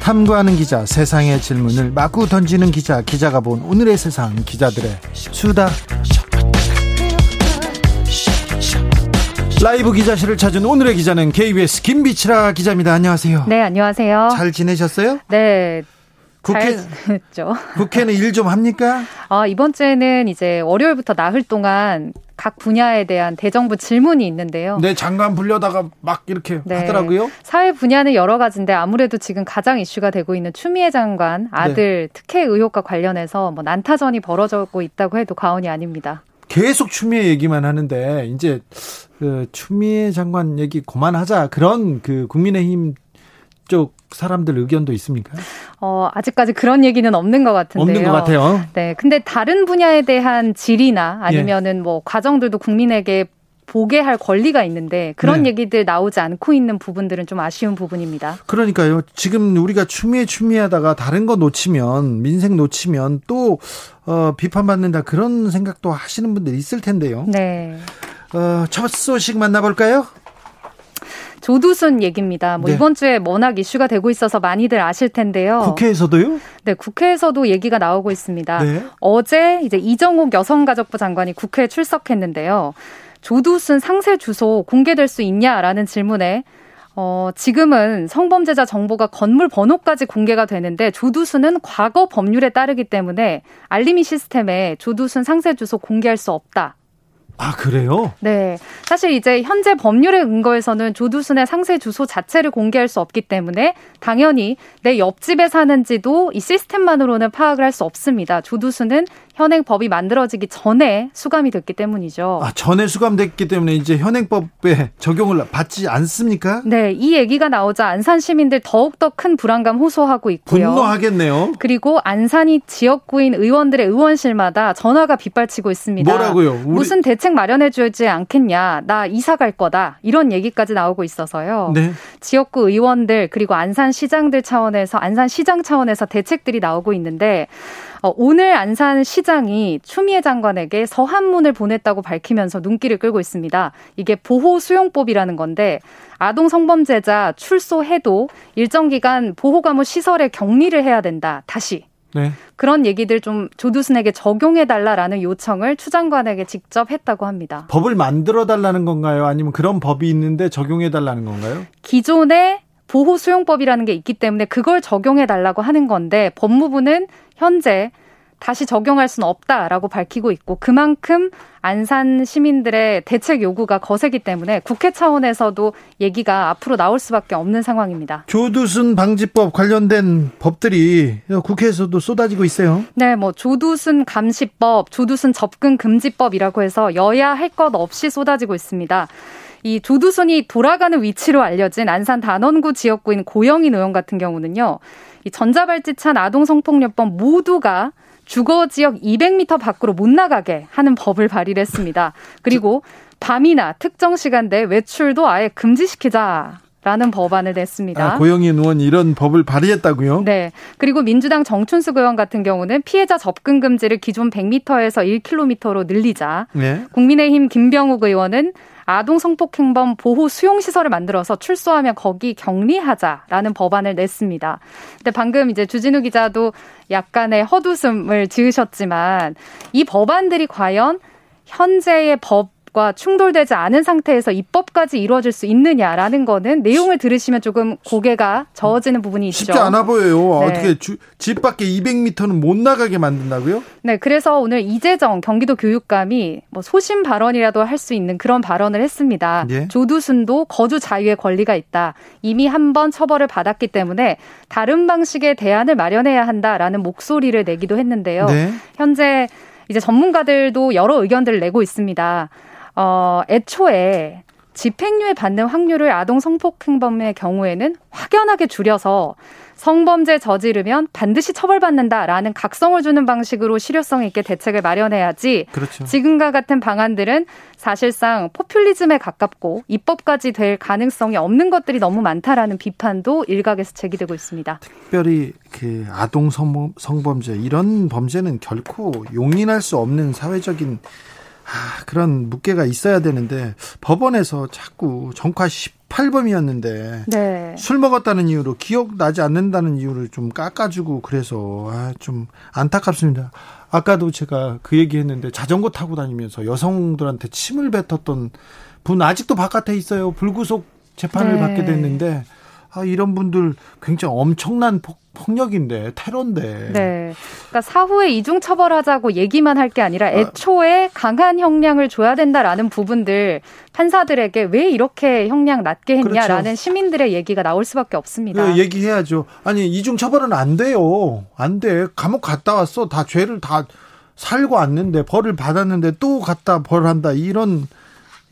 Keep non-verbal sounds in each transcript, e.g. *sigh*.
탐구하는 기자, 세상의 질문을 마구 던지는 기자, 기자가 본 오늘의 세상, 기자들의 수다. 라이브 기자실을 찾은 오늘의 기자는 KBS 김비치라 기자입니다. 안녕하세요. 네, 안녕하세요. 잘 지내셨어요? 네. 국회, 죠 *laughs* 국회는 일 좀 합니까? 아, 이번 주에는 이제 월요일부터 나흘 동안 각 분야에 대한 대정부 질문이 있는데요. 네, 장관 불려다가 막 이렇게 네. 하더라고요. 사회 분야는 여러 가지인데 아무래도 지금 가장 이슈가 되고 있는 추미애 장관 아들 네. 특혜 의혹과 관련해서 뭐 난타전이 벌어지고 있다고 해도 과언이 아닙니다. 계속 추미애 얘기만 하는데 이제 그 추미애 장관 얘기 그만하자 그런 그 국민의힘 쪽 사람들 의견도 있습니까? 어, 아직까지 그런 얘기는 없는 것 같은데요. 없는 것 같아요. 네. 근데 다른 분야에 대한 질이나 아니면은 예. 뭐 과정들도 국민에게 보게 할 권리가 있는데 그런 네. 얘기들 나오지 않고 있는 부분들은 좀 아쉬운 부분입니다. 그러니까요. 지금 우리가 추미애 추미하다가 다른 거 놓치면 민생 놓치면 또 어, 비판받는다 그런 생각도 하시는 분들 있을 텐데요. 네. 어, 첫 소식 만나볼까요? 조두순 얘기입니다. 뭐 네. 이번 주에 워낙 이슈가 되고 있어서 많이들 아실 텐데요. 국회에서도요? 네, 국회에서도 얘기가 나오고 있습니다. 네. 어제 이제 이정옥 여성가족부 장관이 국회에 출석했는데요. 조두순 상세 주소 공개될 수 있냐라는 질문에 어, 지금은 성범죄자 정보가 건물 번호까지 공개가 되는데 조두순은 과거 법률에 따르기 때문에 알림이 시스템에 조두순 상세 주소 공개할 수 없다. 아, 그래요? 네. 사실 이제 현재 법률의 근거에서는 조두순의 상세 주소 자체를 공개할 수 없기 때문에 당연히 내 옆집에 사는지도 이 시스템만으로는 파악을 할 수 없습니다. 조두순은 현행법이 만들어지기 전에 수감이 됐기 때문이죠. 아, 전에 수감됐기 때문에 이제 현행법에 적용을 받지 않습니까? 네, 이 얘기가 나오자 안산 시민들 더욱더 큰 불안감 호소하고 있고요. 분노하겠네요. 그리고 안산이 지역구인 의원들의 의원실마다 전화가 빗발치고 있습니다. 뭐라고요? 우리... 무슨 대책 마련해 주지 않겠냐? 나 이사 갈 거다. 이런 얘기까지 나오고 있어서요. 네. 지역구 의원들 그리고 안산 시장들 차원에서 안산 시장 차원에서 대책들이 나오고 있는데 어, 오늘 안산 시장이 추미애 장관에게 서한문을 보냈다고 밝히면서 눈길을 끌고 있습니다. 이게 보호 수용법이라는 건데 아동 성범죄자 출소해도 일정 기간 보호 감호 시설에 격리를 해야 된다. 다시. 네. 그런 얘기들 좀 조두순에게 적용해 달라라는 요청을 추 장관에게 직접 했다고 합니다. 법을 만들어 달라는 건가요? 아니면 그런 법이 있는데 적용해 달라는 건가요? 기존에 보호 수용법이라는 게 있기 때문에 그걸 적용해 달라고 하는 건데 법무부는 현재 다시 적용할 수는 없다라고 밝히고 있고 그만큼 안산 시민들의 대책 요구가 거세기 때문에 국회 차원에서도 얘기가 앞으로 나올 수밖에 없는 상황입니다. 조두순 방지법 관련된 법들이 국회에서도 쏟아지고 있어요. 네, 뭐 조두순 감시법, 조두순 접근 금지법이라고 해서 여야 할 것 없이 쏟아지고 있습니다. 이 조두순이 돌아가는 위치로 알려진 안산 단원구 지역구인 고영인 의원 같은 경우는요. 이 전자발찌 찬 아동 성폭력법 모두가 주거 지역 200m 밖으로 못 나가게 하는 법을 발의를 했습니다. 그리고 밤이나 특정 시간대 외출도 아예 금지시키자. 라는 법안을 냈습니다. 아, 고영인 의원 이런 법을 발의했다고요? 네. 그리고 민주당 정춘수 의원 같은 경우는 피해자 접근 금지를 기존 100m에서 1km로 늘리자. 네. 국민의힘 김병욱 의원은 아동 성폭행범 보호 수용 시설을 만들어서 출소하면 거기 격리하자라는 법안을 냈습니다. 근데 방금 이제 주진우 기자도 약간의 헛웃음을 지으셨지만 이 법안들이 과연 현재의 법 과 충돌되지 않은 상태에서 입법까지 이루어질 수 있느냐라는 거는 내용을 들으시면 조금 고개가 저어지는 부분이 있죠. 쉽지 않아 보여요. 네. 어떻게 주, 집 밖에 200m는 못 나가게 만든다고요? 네, 그래서 오늘 이재정 경기도 교육감이 뭐 소신 발언이라도 할 수 있는 그런 발언을 했습니다. 예? 조두순도 거주 자유의 권리가 있다. 이미 한 번 처벌을 받았기 때문에 다른 방식의 대안을 마련해야 한다라는 목소리를 내기도 했는데요. 네? 현재 이제 전문가들도 여러 의견들을 내고 있습니다. 어, 애초에 집행유예 받는 확률을 아동 성폭행범의 경우에는 확연하게 줄여서 성범죄 저지르면 반드시 처벌받는다라는 각성을 주는 방식으로 실효성 있게 대책을 마련해야지 그렇죠. 지금과 같은 방안들은 사실상 포퓰리즘에 가깝고 입법까지 될 가능성이 없는 것들이 너무 많다라는 비판도 일각에서 제기되고 있습니다. 특별히 그 아동 성범죄 이런 범죄는 결코 용인할 수 없는 사회적인 아, 그런 묵계가 있어야 되는데 법원에서 자꾸 정화 18범이었는데 네. 술 먹었다는 이유로 기억 나지 않는다는 이유를 좀 깎아주고 그래서 아, 좀 안타깝습니다. 아까도 제가 그 얘기했는데 자전거 타고 다니면서 여성들한테 침을 뱉었던 분 아직도 바깥에 있어요. 불구속 재판을 네. 받게 됐는데 아, 이런 분들 굉장히 엄청난 폭, 폭력인데 테러인데. 네. 그러니까 사후에 이중 처벌하자고 얘기만 할 게 아니라 아. 애초에 강한 형량을 줘야 된다라는 부분들 판사들에게 왜 이렇게 형량 낮게 했냐라는 그렇죠. 시민들의 얘기가 나올 수밖에 없습니다. 네, 얘기해야죠. 아니 이중 처벌은 안 돼요. 안 돼. 감옥 갔다 왔어. 다 죄를 다 살고 왔는데 벌을 받았는데 또 갔다 벌한다 이런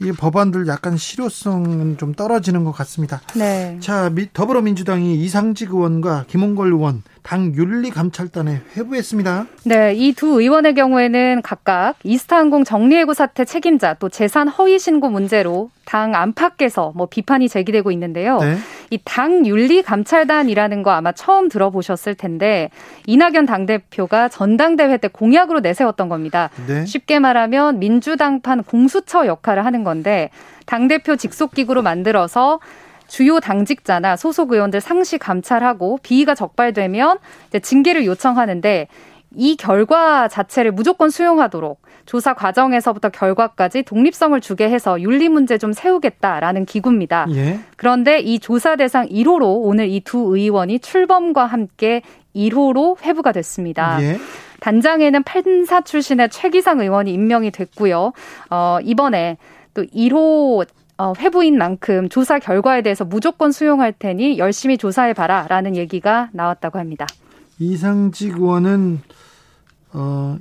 이 법안들 약간 실효성은 좀 떨어지는 것 같습니다. 네. 자, 더불어민주당이 이상직 의원과 김홍걸 의원 당 윤리감찰단에 회부했습니다. 네, 이 두 의원의 경우에는 각각 이스타항공 정리해고 사태 책임자 또 재산 허위 신고 문제로 당 안팎에서 뭐 비판이 제기되고 있는데요. 네. 이당 윤리감찰단이라는 거 아마 처음 들어보셨을 텐데 이낙연 당대표가 전당대회 때 공약으로 내세웠던 겁니다. 네. 쉽게 말하면 민주당판 공수처 역할을 하는 건데 당대표 직속기구로 만들어서 주요 당직자나 소속 의원들 상시 감찰하고 비위가 적발되면 징계를 요청하는데 이 결과 자체를 무조건 수용하도록 조사 과정에서부터 결과까지 독립성을 주게 해서 윤리 문제 좀 세우겠다라는 기구입니다. 예. 그런데 이 조사 대상 1호로 오늘 이 두 의원이 출범과 함께 1호로 회부가 됐습니다. 예. 단장에는 판사 출신의 최기상 의원이 임명이 됐고요. 어, 이번에 또 1호 어, 회부인 만큼 조사 결과에 대해서 무조건 수용할 테니 열심히 조사해 봐라라는 얘기가 나왔다고 합니다. 이상직 의원은 어,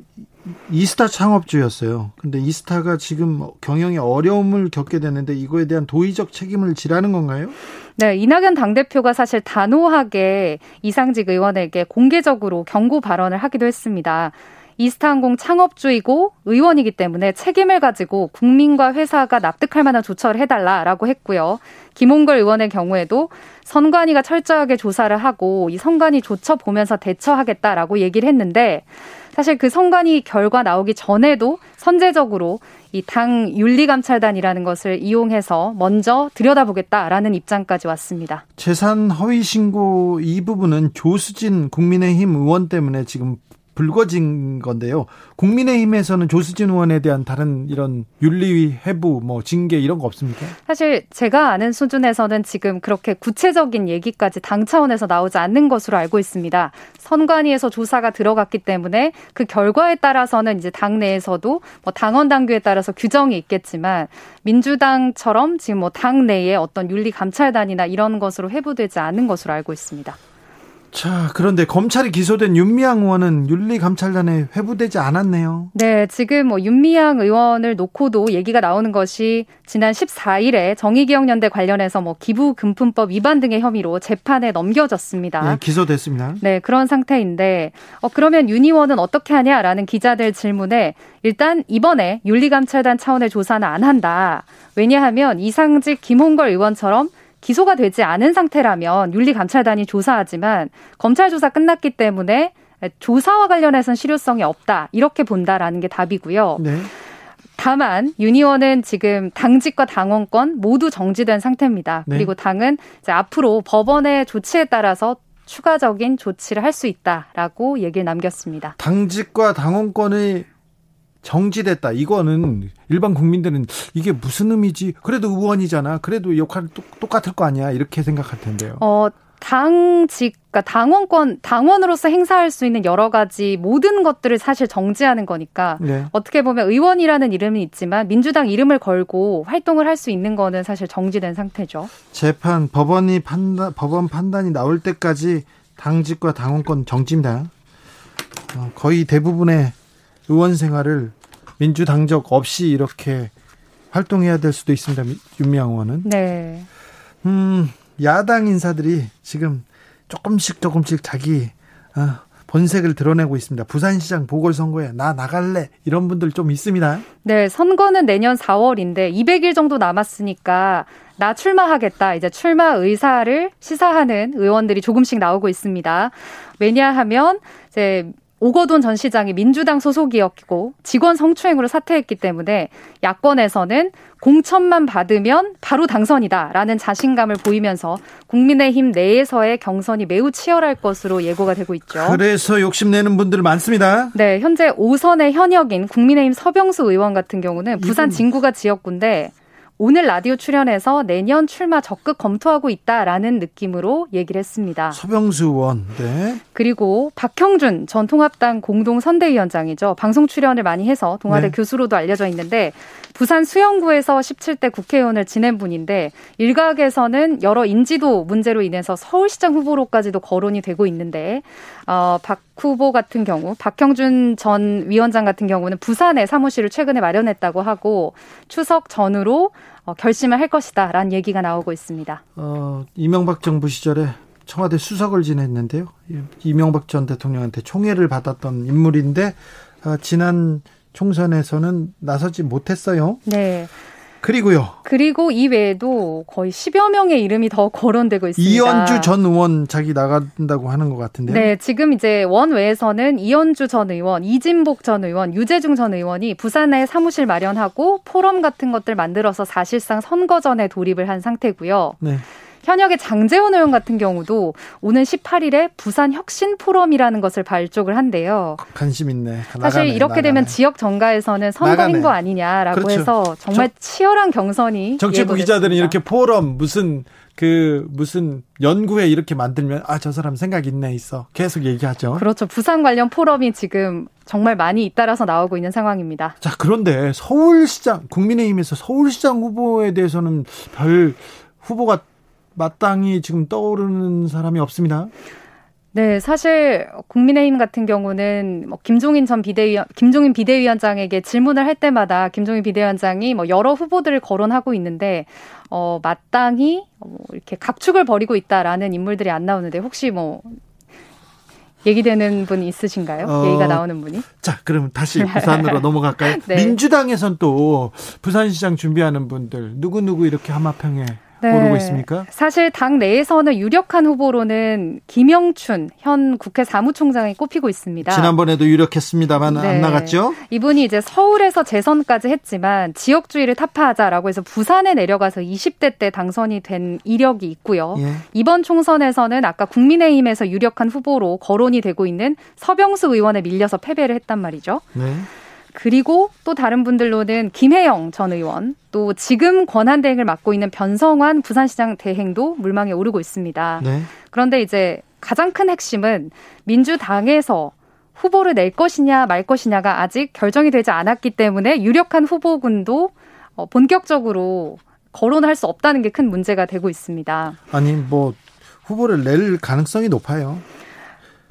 이스타 창업주였어요. 근데 이스타가 지금 경영에 어려움을 겪게 되는데 이거에 대한 도의적 책임을 지라는 건가요? 네, 이낙연 당대표가 사실 단호하게 이상직 의원에게 공개적으로 경고 발언을 하기도 했습니다. 이스타항공 창업주이고 의원이기 때문에 책임을 가지고 국민과 회사가 납득할 만한 조처를 해달라라고 했고요. 김홍걸 의원의 경우에도 선관위가 철저하게 조사를 하고 이 선관위 조처 보면서 대처하겠다라고 얘기를 했는데 사실 그 선관위 결과 나오기 전에도 선제적으로 이 당 윤리감찰단이라는 것을 이용해서 먼저 들여다보겠다라는 입장까지 왔습니다. 재산 허위 신고 이 부분은 조수진 국민의힘 의원 때문에 지금 불거진 건데요. 국민의힘에서는 조수진 의원에 대한 다른 이런 윤리 회부, 뭐 징계 이런 거 없습니까? 사실 제가 아는 수준에서는 지금 그렇게 구체적인 얘기까지 당 차원에서 나오지 않는 것으로 알고 있습니다. 선관위에서 조사가 들어갔기 때문에 그 결과에 따라서는 이제 당 내에서도 뭐 당원 당규에 따라서 규정이 있겠지만 민주당처럼 지금 뭐 당 내에 어떤 윤리 감찰단이나 이런 것으로 회부되지 않은 것으로 알고 있습니다. 자, 그런데 검찰이 기소된 윤미향 의원은 윤리감찰단에 회부되지 않았네요. 네, 지금 뭐 윤미향 의원을 놓고도 얘기가 나오는 것이 지난 14일에 정의기억연대 관련해서 뭐 기부금품법 위반 등의 혐의로 재판에 넘겨졌습니다. 네, 기소됐습니다. 네, 그런 상태인데, 어, 그러면 윤 의원은 어떻게 하냐라는 기자들 질문에 일단 이번에 윤리감찰단 차원의 조사는 안 한다. 왜냐하면 이상직 김홍걸 의원처럼 기소가 되지 않은 상태라면 윤리감찰단이 조사하지만 검찰 조사 끝났기 때문에 조사와 관련해서는 실효성이 없다 이렇게 본다라는 게 답이고요. 네. 다만 유니원은 지금 당직과 당원권 모두 정지된 상태입니다. 네. 그리고 당은 이제 앞으로 법원의 조치에 따라서 추가적인 조치를 할 수 있다라고 얘기를 남겼습니다. 당직과 당원권의 정지됐다. 이거는 일반 국민들은 이게 무슨 의미지? 그래도 의원이잖아. 그래도 역할 똑같을 거 아니야. 이렇게 생각할 텐데요. 어, 당직, 그러니까 당원권, 당원으로서 행사할 수 있는 여러 가지 모든 것들을 사실 정지하는 거니까 네. 어떻게 보면 의원이라는 이름이 있지만 민주당 이름을 걸고 활동을 할 수 있는 거는 사실 정지된 상태죠. 재판, 법원이 판단, 법원 판단이 나올 때까지 당직과 당원권 정지입니다. 어, 거의 대부분의 의원 생활을 민주당적 없이 이렇게 활동해야 될 수도 있습니다. 윤미향 의원은. 네. 음, 야당 인사들이 지금 조금씩 조금씩 자기 어, 본색을 드러내고 있습니다. 부산시장 보궐선거에 나 나갈래 이런 분들 좀 있습니다. 네, 선거는 내년 4월인데 200일 정도 남았으니까 나 출마하겠다. 이제 출마 의사를 시사하는 의원들이 조금씩 나오고 있습니다. 왜냐하면 이제 오거돈 전 시장이 민주당 소속이었고 직원 성추행으로 사퇴했기 때문에 야권에서는 공천만 받으면 바로 당선이다라는 자신감을 보이면서 국민의힘 내에서의 경선이 매우 치열할 것으로 예고가 되고 있죠. 그래서 욕심내는 분들 많습니다. 네, 현재 5선의 현역인 국민의힘 서병수 의원 같은 경우는 부산 진구가 지역구인데 오늘 라디오 출연해서 내년 출마 적극 검토하고 있다라는 느낌으로 얘기를 했습니다. 서병수 의원, 네. 그리고 박형준 전 통합당 공동 선대위원장이죠. 방송 출연을 많이 해서 동아대 네. 교수로도 알려져 있는데 부산 수영구에서 17대 국회의원을 지낸 분인데 일각에서는 여러 인지도 문제로 인해서 서울시장 후보로까지도 거론이 되고 있는데 어, 박 후보 같은 경우 박형준 전 위원장 같은 경우는 부산에 사무실을 최근에 마련했다고 하고 추석 전후로 어, 결심을 할 것이다라는 얘기가 나오고 있습니다. 어, 이명박 정부 시절에 청와대 수석을 지냈는데요. 이명박 전 대통령한테 총애를 받았던 인물인데 어, 지난 총선에서는 나서지 못했어요. 네. 그리고요. 그리고 이 외에도 거의 10여 명의 이름이 더 거론되고 있습니다. 이현주 전 의원 자기 나간다고 하는 것 같은데요. 네, 지금 이제 원 외에서는 이현주 전 의원, 이진복 전 의원, 유재중 전 의원이 부산에 사무실 마련하고 포럼 같은 것들 만들어서 사실상 선거 전에 돌입을 한 상태고요. 네. 현역의 장재원 의원 같은 경우도 오는 18일에 부산 혁신 포럼이라는 것을 발족을 한대요. 관심 있네. 나가네, 사실 이렇게 나가네. 되면 지역 정가에서는 선거 행보 아니냐라고 그렇죠. 해서 정말 치열한 경선이 정치부 기자들은 이렇게 포럼 무슨 그 무슨 연구회 이렇게 만들면 아 저 사람 생각 있네 있어 계속 얘기하죠. 그렇죠. 부산 관련 포럼이 지금 정말 많이 잇따라서 나오고 있는 상황입니다. 자 그런데 서울시장 국민의힘에서 서울시장 후보에 대해서는 별 후보가 마땅히 지금 떠오르는 사람이 없습니다. 네, 사실 국민의힘 같은 경우는 뭐 김종인 전 비대위원 김종인 비대위원장에게 질문을 할 때마다 김종인 비대위원장이 뭐 여러 후보들을 거론하고 있는데 어 마땅히 뭐 이렇게 각축을 벌이고 있다라는 인물들이 안 나오는데 혹시 뭐 얘기되는 분이 있으신가요? 어, 얘기가 나오는 분이? 자, 그럼 다시 *laughs* 부산으로 넘어갈까요? 네. 민주당에선 또 부산시장 준비하는 분들 누구 누구 이렇게 하마평에 네. 오르고 있습니까? 사실 당 내에서는 유력한 후보로는 김영춘 현 국회 사무총장이 꼽히고 있습니다. 지난번에도 유력했습니다만 네. 안 나갔죠? 이분이 이제 서울에서 재선까지 했지만 지역주의를 타파하자라고 해서 부산에 내려가서 20대 때 당선이 된 이력이 있고요. 예. 이번 총선에서는 아까 국민의힘에서 유력한 후보로 거론이 되고 있는 서병수 의원에 밀려서 패배를 했단 말이죠. 네. 그리고 또 다른 분들로는 김혜영 전 의원, 또 지금 권한 대행을 맡고 있는 변성환 부산시장 대행도 물망에 오르고 있습니다. 네. 그런데 이제 가장 큰 핵심은 민주당에서 후보를 낼 것이냐 말 것이냐가 아직 결정이 되지 않았기 때문에 유력한 후보군도 어, 본격적으로 거론할 수 없다는 게 큰 문제가 되고 있습니다. 아니 뭐 후보를 낼 가능성이 높아요.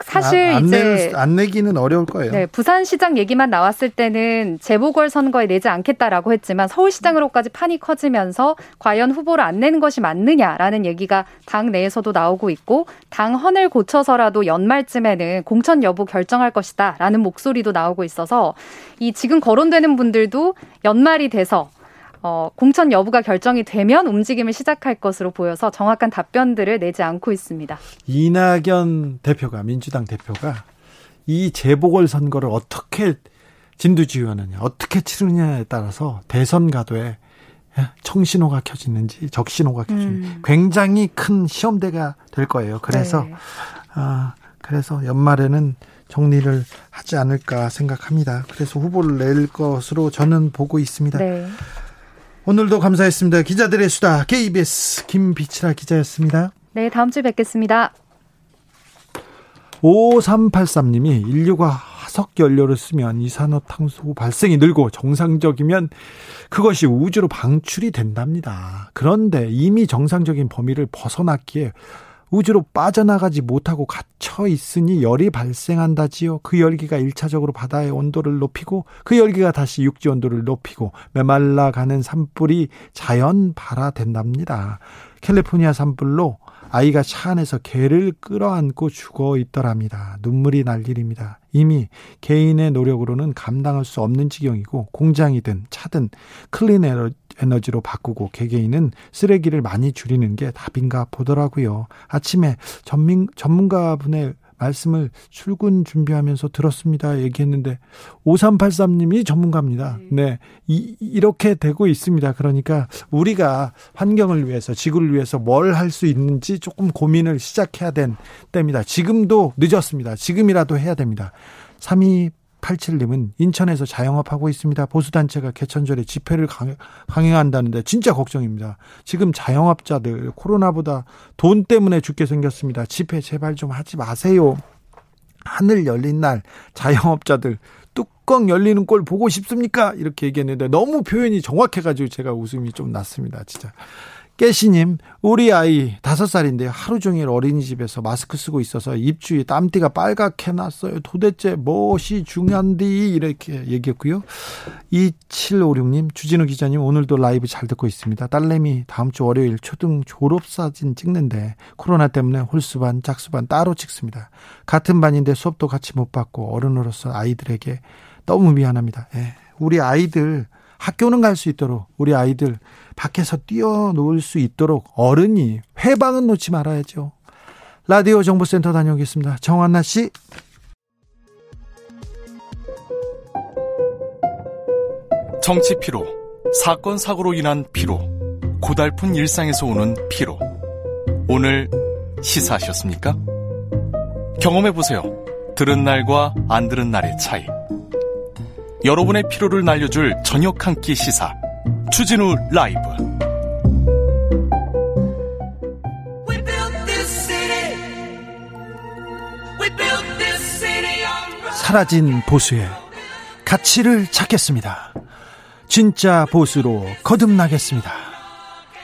사실 안, 이제 내, 안 내기는 어려울 거예요. 네, 부산시장 얘기만 나왔을 때는 재보궐 선거에 내지 않겠다라고 했지만 서울시장으로까지 판이 커지면서 과연 후보를 안 내는 것이 맞느냐라는 얘기가 당 내에서도 나오고 있고 당 헌을 고쳐서라도 연말쯤에는 공천 여부 결정할 것이다라는 목소리도 나오고 있어서 이 지금 거론되는 분들도 연말이 돼서 어, 공천 여부가 결정이 되면 움직임을 시작할 것으로 보여서 정확한 답변들을 내지 않고 있습니다. 이낙연 대표가 민주당 대표가 이 재보궐 선거를 어떻게 진두지휘하느냐, 어떻게 치르느냐에 따라서 대선 가도에 청신호가 켜지는지 적신호가 켜지는지 음. 굉장히 큰 시험대가 될 거예요. 그래서 네. 아 그래서 연말에는 정리를 하지 않을까 생각합니다. 그래서 후보를 낼 것으로 저는 보고 있습니다. 네. 오늘도 감사했습니다. 기자들의 수다 KBS 김비치라 기자였습니다. 네, 다음 주에 뵙겠습니다. 5383님이 인류가 화석 연료를 쓰면 이산화탄소 발생이 늘고 정상적이면 그것이 우주로 방출이 된답니다. 그런데 이미 정상적인 범위를 벗어났기에 우주로 빠져나가지 못하고 갇혀 있으니 열이 발생한다지요. 그 열기가 1차적으로 바다의 온도를 높이고 그 열기가 다시 육지 온도를 높이고 메말라 가는 산불이 자연 발화된답니다. 캘리포니아 산불로 아이가 차 안에서 개를 끌어안고 죽어 있더랍니다. 눈물이 날 일입니다. 이미 개인의 노력으로는 감당할 수 없는 지경이고 공장이든 차든 클린 에너지로 바꾸고 개개인은 쓰레기를 많이 줄이는 게 답인가 보더라고요. 아침에 전민, 전문가분의 말씀을 출근 준비하면서 들었습니다. 얘기했는데 5383님이 전문가입니다. 네. 네. 이, 이렇게 되고 있습니다. 그러니까 우리가 환경을 위해서 지구를 위해서 뭘 할 수 있는지 조금 고민을 시작해야 된 때입니다. 지금도 늦었습니다. 지금이라도 해야 됩니다. 32 87님은 인천에서 자영업하고 있습니다. 보수단체가 개천절에 집회를 강행한다는데 진짜 걱정입니다. 지금 자영업자들 코로나보다 돈 때문에 죽게 생겼습니다. 집회 제발 좀 하지 마세요. 하늘 열린 날 자영업자들 뚜껑 열리는 꼴 보고 싶습니까? 이렇게 얘기했는데 너무 표현이 정확해가지고 제가 웃음이 좀 났습니다. 진짜. 깨시님, 우리 아이 다섯 살인데요. 하루 종일 어린이집에서 마스크 쓰고 있어서 입주에 땀띠가 빨갛게 났어요. 도대체 무엇이 중요한디? 이렇게 얘기했고요. 2756님, 주진우 기자님, 오늘도 라이브 잘 듣고 있습니다. 딸내미 다음 주 월요일 초등 졸업사진 찍는데 코로나 때문에 홀수반, 짝수반 따로 찍습니다. 같은 반인데 수업도 같이 못 받고 어른으로서 아이들에게 너무 미안합니다. 예. 우리 아이들 학교는 갈 수 있도록 우리 아이들 밖에서 뛰어놀 수 있도록 어른이 회방은 놓지 말아야죠. 라디오 정보센터 다녀오겠습니다. 정한나 씨. 정치 피로, 사건 사고로 인한 피로, 고달픈 일상에서 오는 피로. 오늘 시사하셨습니까? 경험해 보세요. 들은 날과 안 들은 날의 차이. 여러분의 피로를 날려줄 저녁 한 끼 시사 추진우 라이브 사라진 보수의 가치를 찾겠습니다. 진짜 보수로 거듭나겠습니다.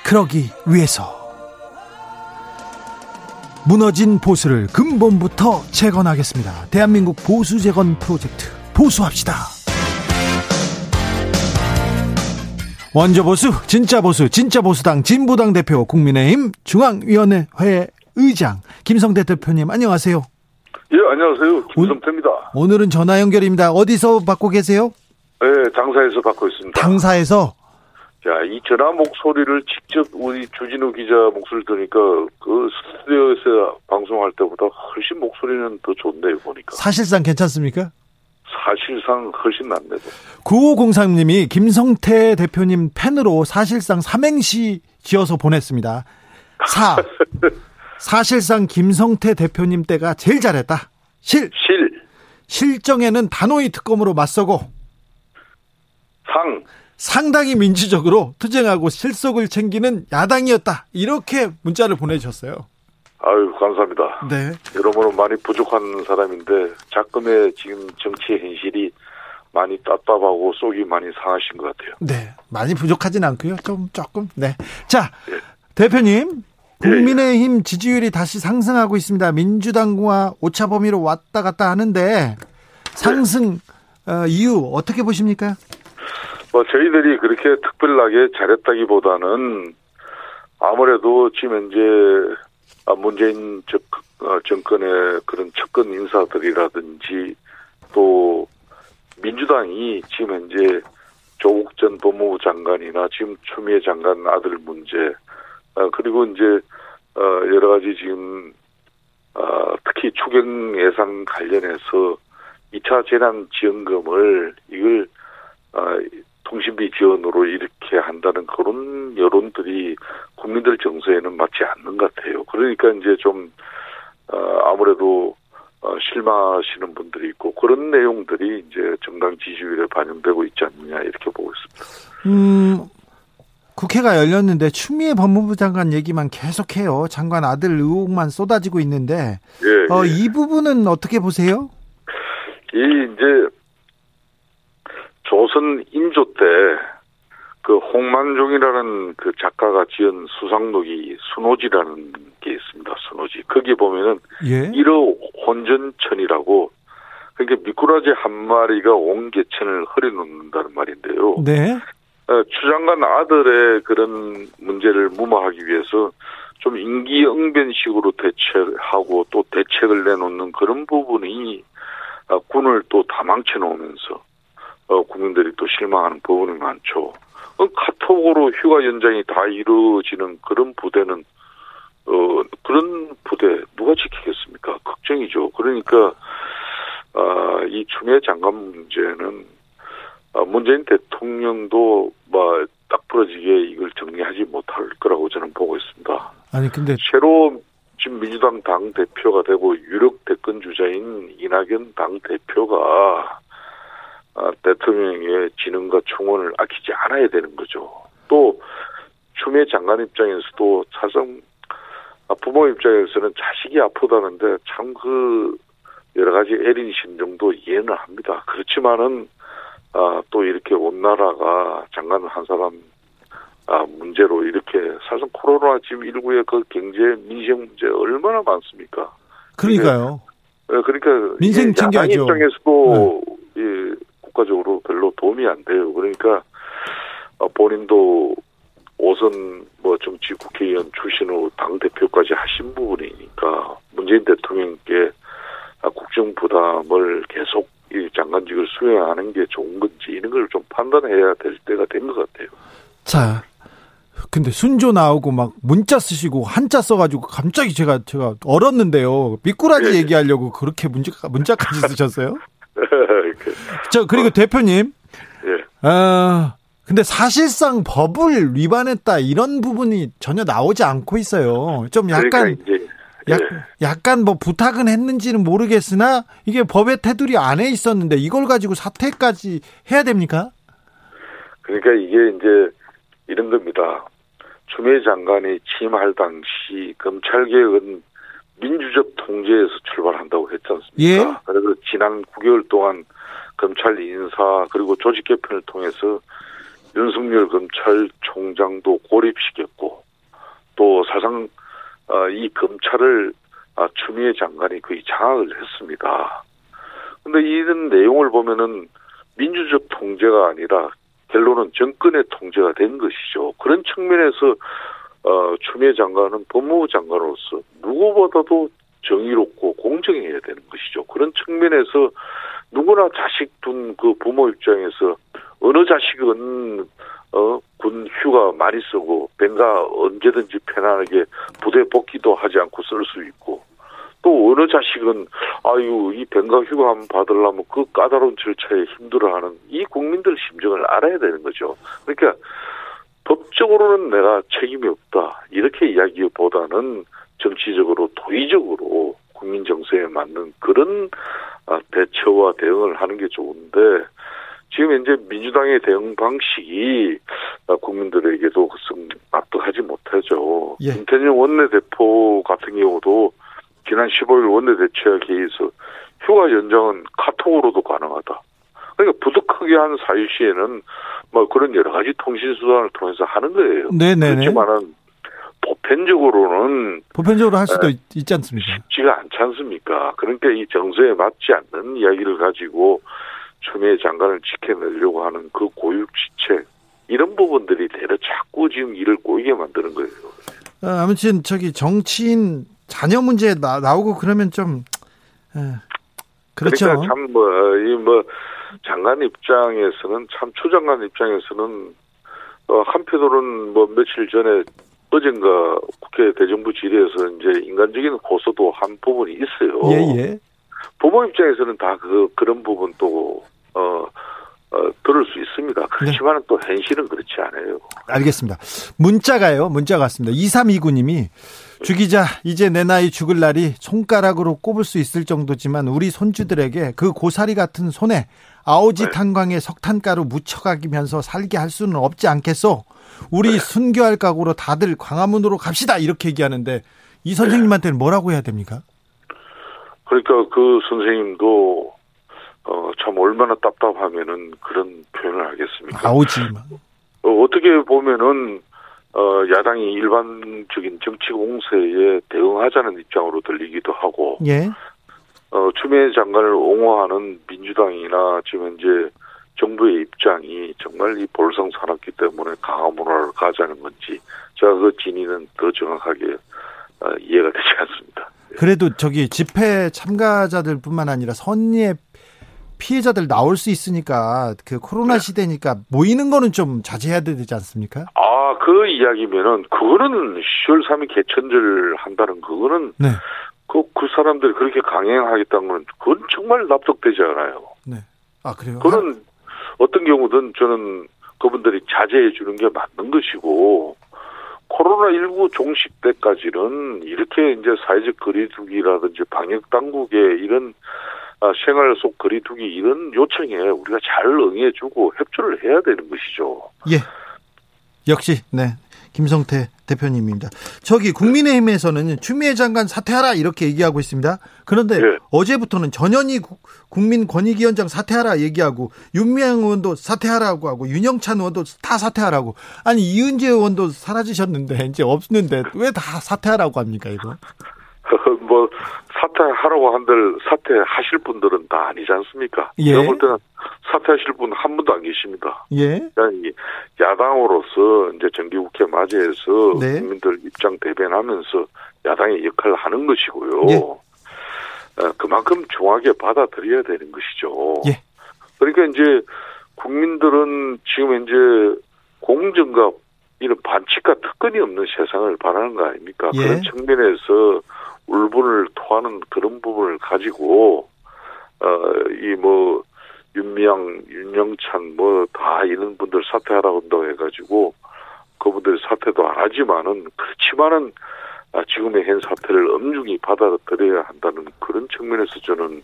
그러기 위해서 무너진 보수를 근본부터 재건하겠습니다. 대한민국 보수 재건 프로젝트 보수합시다. 원조 보수, 진짜 보수, 진짜 보수당, 진보당 대표, 국민의힘 중앙위원회 의장 김성대 대표님 안녕하세요. 예, 안녕하세요. 김성태입니다. 오 늘은 전화 연결입니다. 어디서 받고 계세요? 네, 당사에서 받고 있습니다. 당사에서? 자, 이 전화 목소리를 직접 우리 주진우 기자 목소리를 들으니까 그 스튜디오에서 방송할 때보다 훨씬 목소리는 더 좋네요, 보니까. 사실상 괜찮습니까? 사실상 훨씬 낫네요. 9503님이 김성태 대표님 팬으로 사실상 삼행시 지어서 보냈습니다. 사. *laughs* 사실상 김성태 대표님 때가 제일 잘했다. 실. 실. 실정에는 단호히 특검으로 맞서고. 상. 상당히 민주적으로 투쟁하고 실속을 챙기는 야당이었다. 이렇게 문자를 보내주셨어요. 아유 감사합니다. 네. 여러모로 많이 부족한 사람인데 자금의 지금 정치 현실이 많이 답답하고 속이 많이 상하신 것 같아요. 네, 많이 부족하진 않고요. 좀 조금. 네. 자, 네. 대표님. 국민의힘 네. 지지율이 다시 상승하고 있습니다. 민주당과 오차 범위로 왔다 갔다 하는데 상승 네. 어, 이유 어떻게 보십니까? 뭐 저희들이 그렇게 특별하게 잘했다기보다는 아무래도 지금 아, 문재인 어, 정권의 그런 측근 인사들이라든지 또 민주당이 지금 현재 조국 전 법무부 장관이나 지금 추미애 장관 아들 문제 어, 그리고 이제 어, 여러 가지 지금 특히 추경 예산 관련해서 2차 재난 지원금을 이걸 통신비 지원으로 이렇게 한다는 그런 여론들이 국민들 정서에는 맞지 않는 것 같아요. 그러니까 이제 좀 어, 아무래도 어, 실망하시는 분들이 있고 그런 내용들이 이제 정당 지지율에 반영되고 있지 않느냐 이렇게 보고 있습니다. 음. 국회가 열렸는데 추미애 법무부 장관 얘기만 계속해요. 장관 아들 의혹만 쏟아지고 있는데 예, 어, 예. 이 부분은 어떻게 보세요? 이 이제 조선 인조 때 그 홍만종이라는 그 작가가 지은 수상록이 순호지라는 게 있습니다. 선호지. 거기 보면은 예? 1호 혼전천이라고 그러니까 미꾸라지 한 마리가 온 개천을 허리놓는다는 말인데요. 네. 어, 추장관 아들의 그런 문제를 무마하기 위해서 좀 인기응변식으로 대처하고 또 대책을 내놓는 그런 부분이 어, 군을 또 다 망쳐놓으면서 어, 국민들이 또 실망하는 부분이 많죠. 카톡으로 휴가 연장이 다 이루어지는 그런 부대는 어 그런 부대 누가 지키겠습니까? 걱정이죠. 그러니까 아, 이 추미애 장관 문제는 아, 문재인 대통령도 뭐딱 부러지게 이걸 정리하지 못할 거라고 저는 보고 있습니다. 아니 근데 새로 지금 민주당 당 대표가 되고 유력 대권 주자인 이낙연 당 대표가 아, 대통령의 지능과 총원을 아끼지 않아야 되는 거죠. 또 추미애 장관 입장에서도 사실 아, 부모 입장에서는 자식이 아프다는데 참 그 여러 가지 애린 심정도 이해는 합니다. 그렇지만은 아, 또 이렇게 온 나라가 장관 한 사람 아, 문제로 이렇게 사실 코로나 지금 19의 그 경제 민생 문제 얼마나 많습니까? 그러니까요. 예, 그러니까 민생 챙겨야죠. 입장에서도 네. 이 국가적으로 별로 도움이 안 돼요. 그러니까 어, 본인도 오선 뭐 정치 국회의원 출신으로 당 대표까지 하신 부분이니까 문재인 대통령께 국정 부담을 계속 이 장관직을 수행하는 게 좋은 건지 이런 걸 좀 판단해야 될 때가 된 것 같아요. 자, 근데 순조 나오고 막 문자 쓰시고 한자 써가지고 갑자기 제가 제가 얼었는데요. 미꾸라지 네. 얘기하려고 그렇게 문자 문자까지 쓰셨어요? *laughs* 저 그리고 어. 대표님. 예. 아 근데 사실상 법을 위반했다 이런 부분이 전혀 나오지 않고 있어요. 좀 약간 그러니까 약, 예. 약간 뭐 부탁은 했는지는 모르겠으나 이게 법의 테두리 안에 있었는데 이걸 가지고 사퇴까지 해야 됩니까? 그러니까 이게 이제 이런 겁니다. 추미애 장관이 취임할 당시 검찰 개혁은 민주적 통제에서 출발한다고 했지 않습니까? 예? 그래서 지난 9개월 동안 검찰 인사 그리고 조직 개편을 통해서 윤석열 검찰총장도 고립시켰고 또 사상 어, 이 검찰을 아, 추미애 장관이 거의 장악을 했습니다. 근데 이런 내용을 보면은 민주적 통제가 아니라 결론은 정권의 통제가 된 것이죠. 그런 측면에서 어, 추미애 장관은 법무부 장관으로서 누구보다도 정의롭고 공정해야 되는 것이죠. 그런 측면에서 누구나 자식 둔 그 부모 입장에서 어느 자식은 어, 군 휴가 많이 쓰고 뱅가 언제든지 편안하게 부대 복귀도 하지 않고 쓸 수 있고 또 어느 자식은 아유 이 뱅가 휴가 한번 받으려면 그 까다로운 절차에 힘들어하는 이 국민들 심정을 알아야 되는 거죠. 그러니까 법적으로는 내가 책임이 없다 이렇게 이야기보다는 정치적으로 도의적으로 국민 정서에 맞는 그런 아, 대처와 대응을 하는 게 좋은데 지금 이제 민주당의 대응 방식이 국민들에게도 압도하지 못하죠. 예. 김태년 원내대표 같은 경우도 지난 15일 원내대책회의에서 휴가 연장은 카톡으로도 가능하다. 그러니까 부득하게 한 사유 시에는 뭐 그런 여러 가지 통신 수단을 통해서 하는 거예요. 네네. 그렇지만은 보편적으로는 보편적으로 할 수도 에, 있지 않습니까? 쉽지가 않지 않습니까? 그러니까 이 정서에 맞지 않는 이야기를 가지고 추미애 장관을 지켜내려고 하는 그 고육지책 이런 부분들이 대려 자꾸 지금 일을 꼬이게 만드는 거예요. 아, 아무튼 저기 정치인 자녀 문제 나, 나오고 그러면 좀 에, 예, 그렇죠. 그러니까 참뭐 이뭐 장관 입장에서는 참 추장관 입장에서는 어, 한편으로는 뭐 며칠 전에 어젠가 국회 대정부 질의에서 이제 인간적인 고소도 한 부분이 있어요. 예, 예. 부모 입장에서는 다 그 그런 부분 또 어, 어, 들을 수 있습니다. 그렇지만 네. 또 현실은 그렇지 않아요. 알겠습니다. 문자가요. 문자가 왔습니다. 2329님이 주기자 이제 내 나이 죽을 날이 손가락으로 꼽을 수 있을 정도지만 우리 손주들에게 그 고사리 같은 손에 아오지 네. 탄광에 석탄가루 묻혀가면서 살게 할 수는 없지 않겠소? 우리 네. 순교할 각오로 다들 광화문으로 갑시다 이렇게 얘기하는데 이 선생님한테는 뭐라고 해야 됩니까? 그러니까 그 선생님도 어, 참 얼마나 답답하면은 그런 표현을 하겠습니까? 아오지. 어, 어떻게 보면은 어, 야당이 일반적인 정치 공세에 대응하자는 입장으로 들리기도 하고, 예. 어, 추미애 장관을 옹호하는 민주당이나 지금 현재 정부의 입장이 정말 이 볼성사납기 때문에 강화 문화를 가자는 건지, 제가 그 진위는 더 정확하게 어, 이해가 되지 않습니다. 그래도 저기 집회 참가자들 뿐만 아니라 선의의 피해자들 나올 수 있으니까 그 코로나 네. 시대니까 모이는 거는 좀 자제해야 되지 않습니까? 아, 그 이야기면은 그거는 10월 3일 개천절 한다는 그거는 네. 그, 그 사람들이 그렇게 강행하겠다는 건 그건 정말 납득되지 않아요. 네. 아, 그래요? 그거는 어떤 경우든 저는 그분들이 자제해 주는 게 맞는 것이고 코로나19 종식 때까지는 이렇게 이제 사회적 거리두기라든지 방역 당국의 이런 아, 생활 속 거리두기 이런 요청에 우리가 잘 응해주고 협조를 해야 되는 것이죠. 예. 역시 네 김성태 대표님입니다. 저기 국민의힘에서는 추미애 장관 사퇴하라 이렇게 얘기하고 있습니다. 그런데 네. 어제부터는 전현희 국민권익위원장 사퇴하라 얘기하고 윤미향 의원도 사퇴하라고 하고 윤영찬 의원도 다 사퇴하라고 아니 이은재 의원도 사라지셨는데 이제 없는데 왜 다 사퇴하라고 합니까 이거? *laughs* 뭐 사퇴하라고 한들 사퇴하실 분들은 다 아니지 않습니까? 예. 제가 볼 때는 사퇴하실 분 한 분도 안 계십니다. 예. 그러니까 야당으로서 이제 정기국회 맞이해서 네. 국민들 입장 대변하면서 야당의 역할을 하는 것이고요. 예. 어, 그만큼 중하게 받아들여야 되는 것이죠. 예. 그러니까 이제 국민들은 지금 현재 공정과 이런 반칙과 특권이 없는 세상을 바라는 거 아닙니까? 예. 그런 측면에서 울분을 토하는 그런 부분을 가지고 어이 뭐 윤미향, 윤영찬 뭐 다 이런 분들 사퇴하라고 한다고 해가지고 그분들 사퇴도 안 하지만은 그렇지만은 아, 지금의 현 사태를 엄중히 받아들여야 한다는 그런 측면에서 저는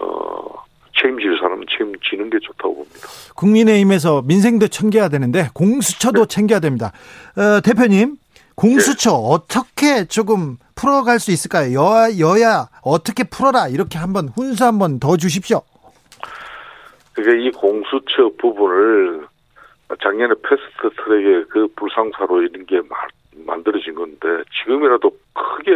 어 책임질 사람은 책임지는 게 좋다고 봅니다. 국민의힘에서 민생도 챙겨야 되는데 공수처도 네. 챙겨야 됩니다. 어, 대표님 공수처 네. 어떻게 조금 풀어갈 수 있을까요? 여야, 여야 어떻게 풀어라 이렇게 한번 훈수 한번 더 주십시오. 그러니까 이 공수처 부분을 작년에 패스트 트랙에 그 불상사로 이런 게 만들어진 건데 지금이라도 크게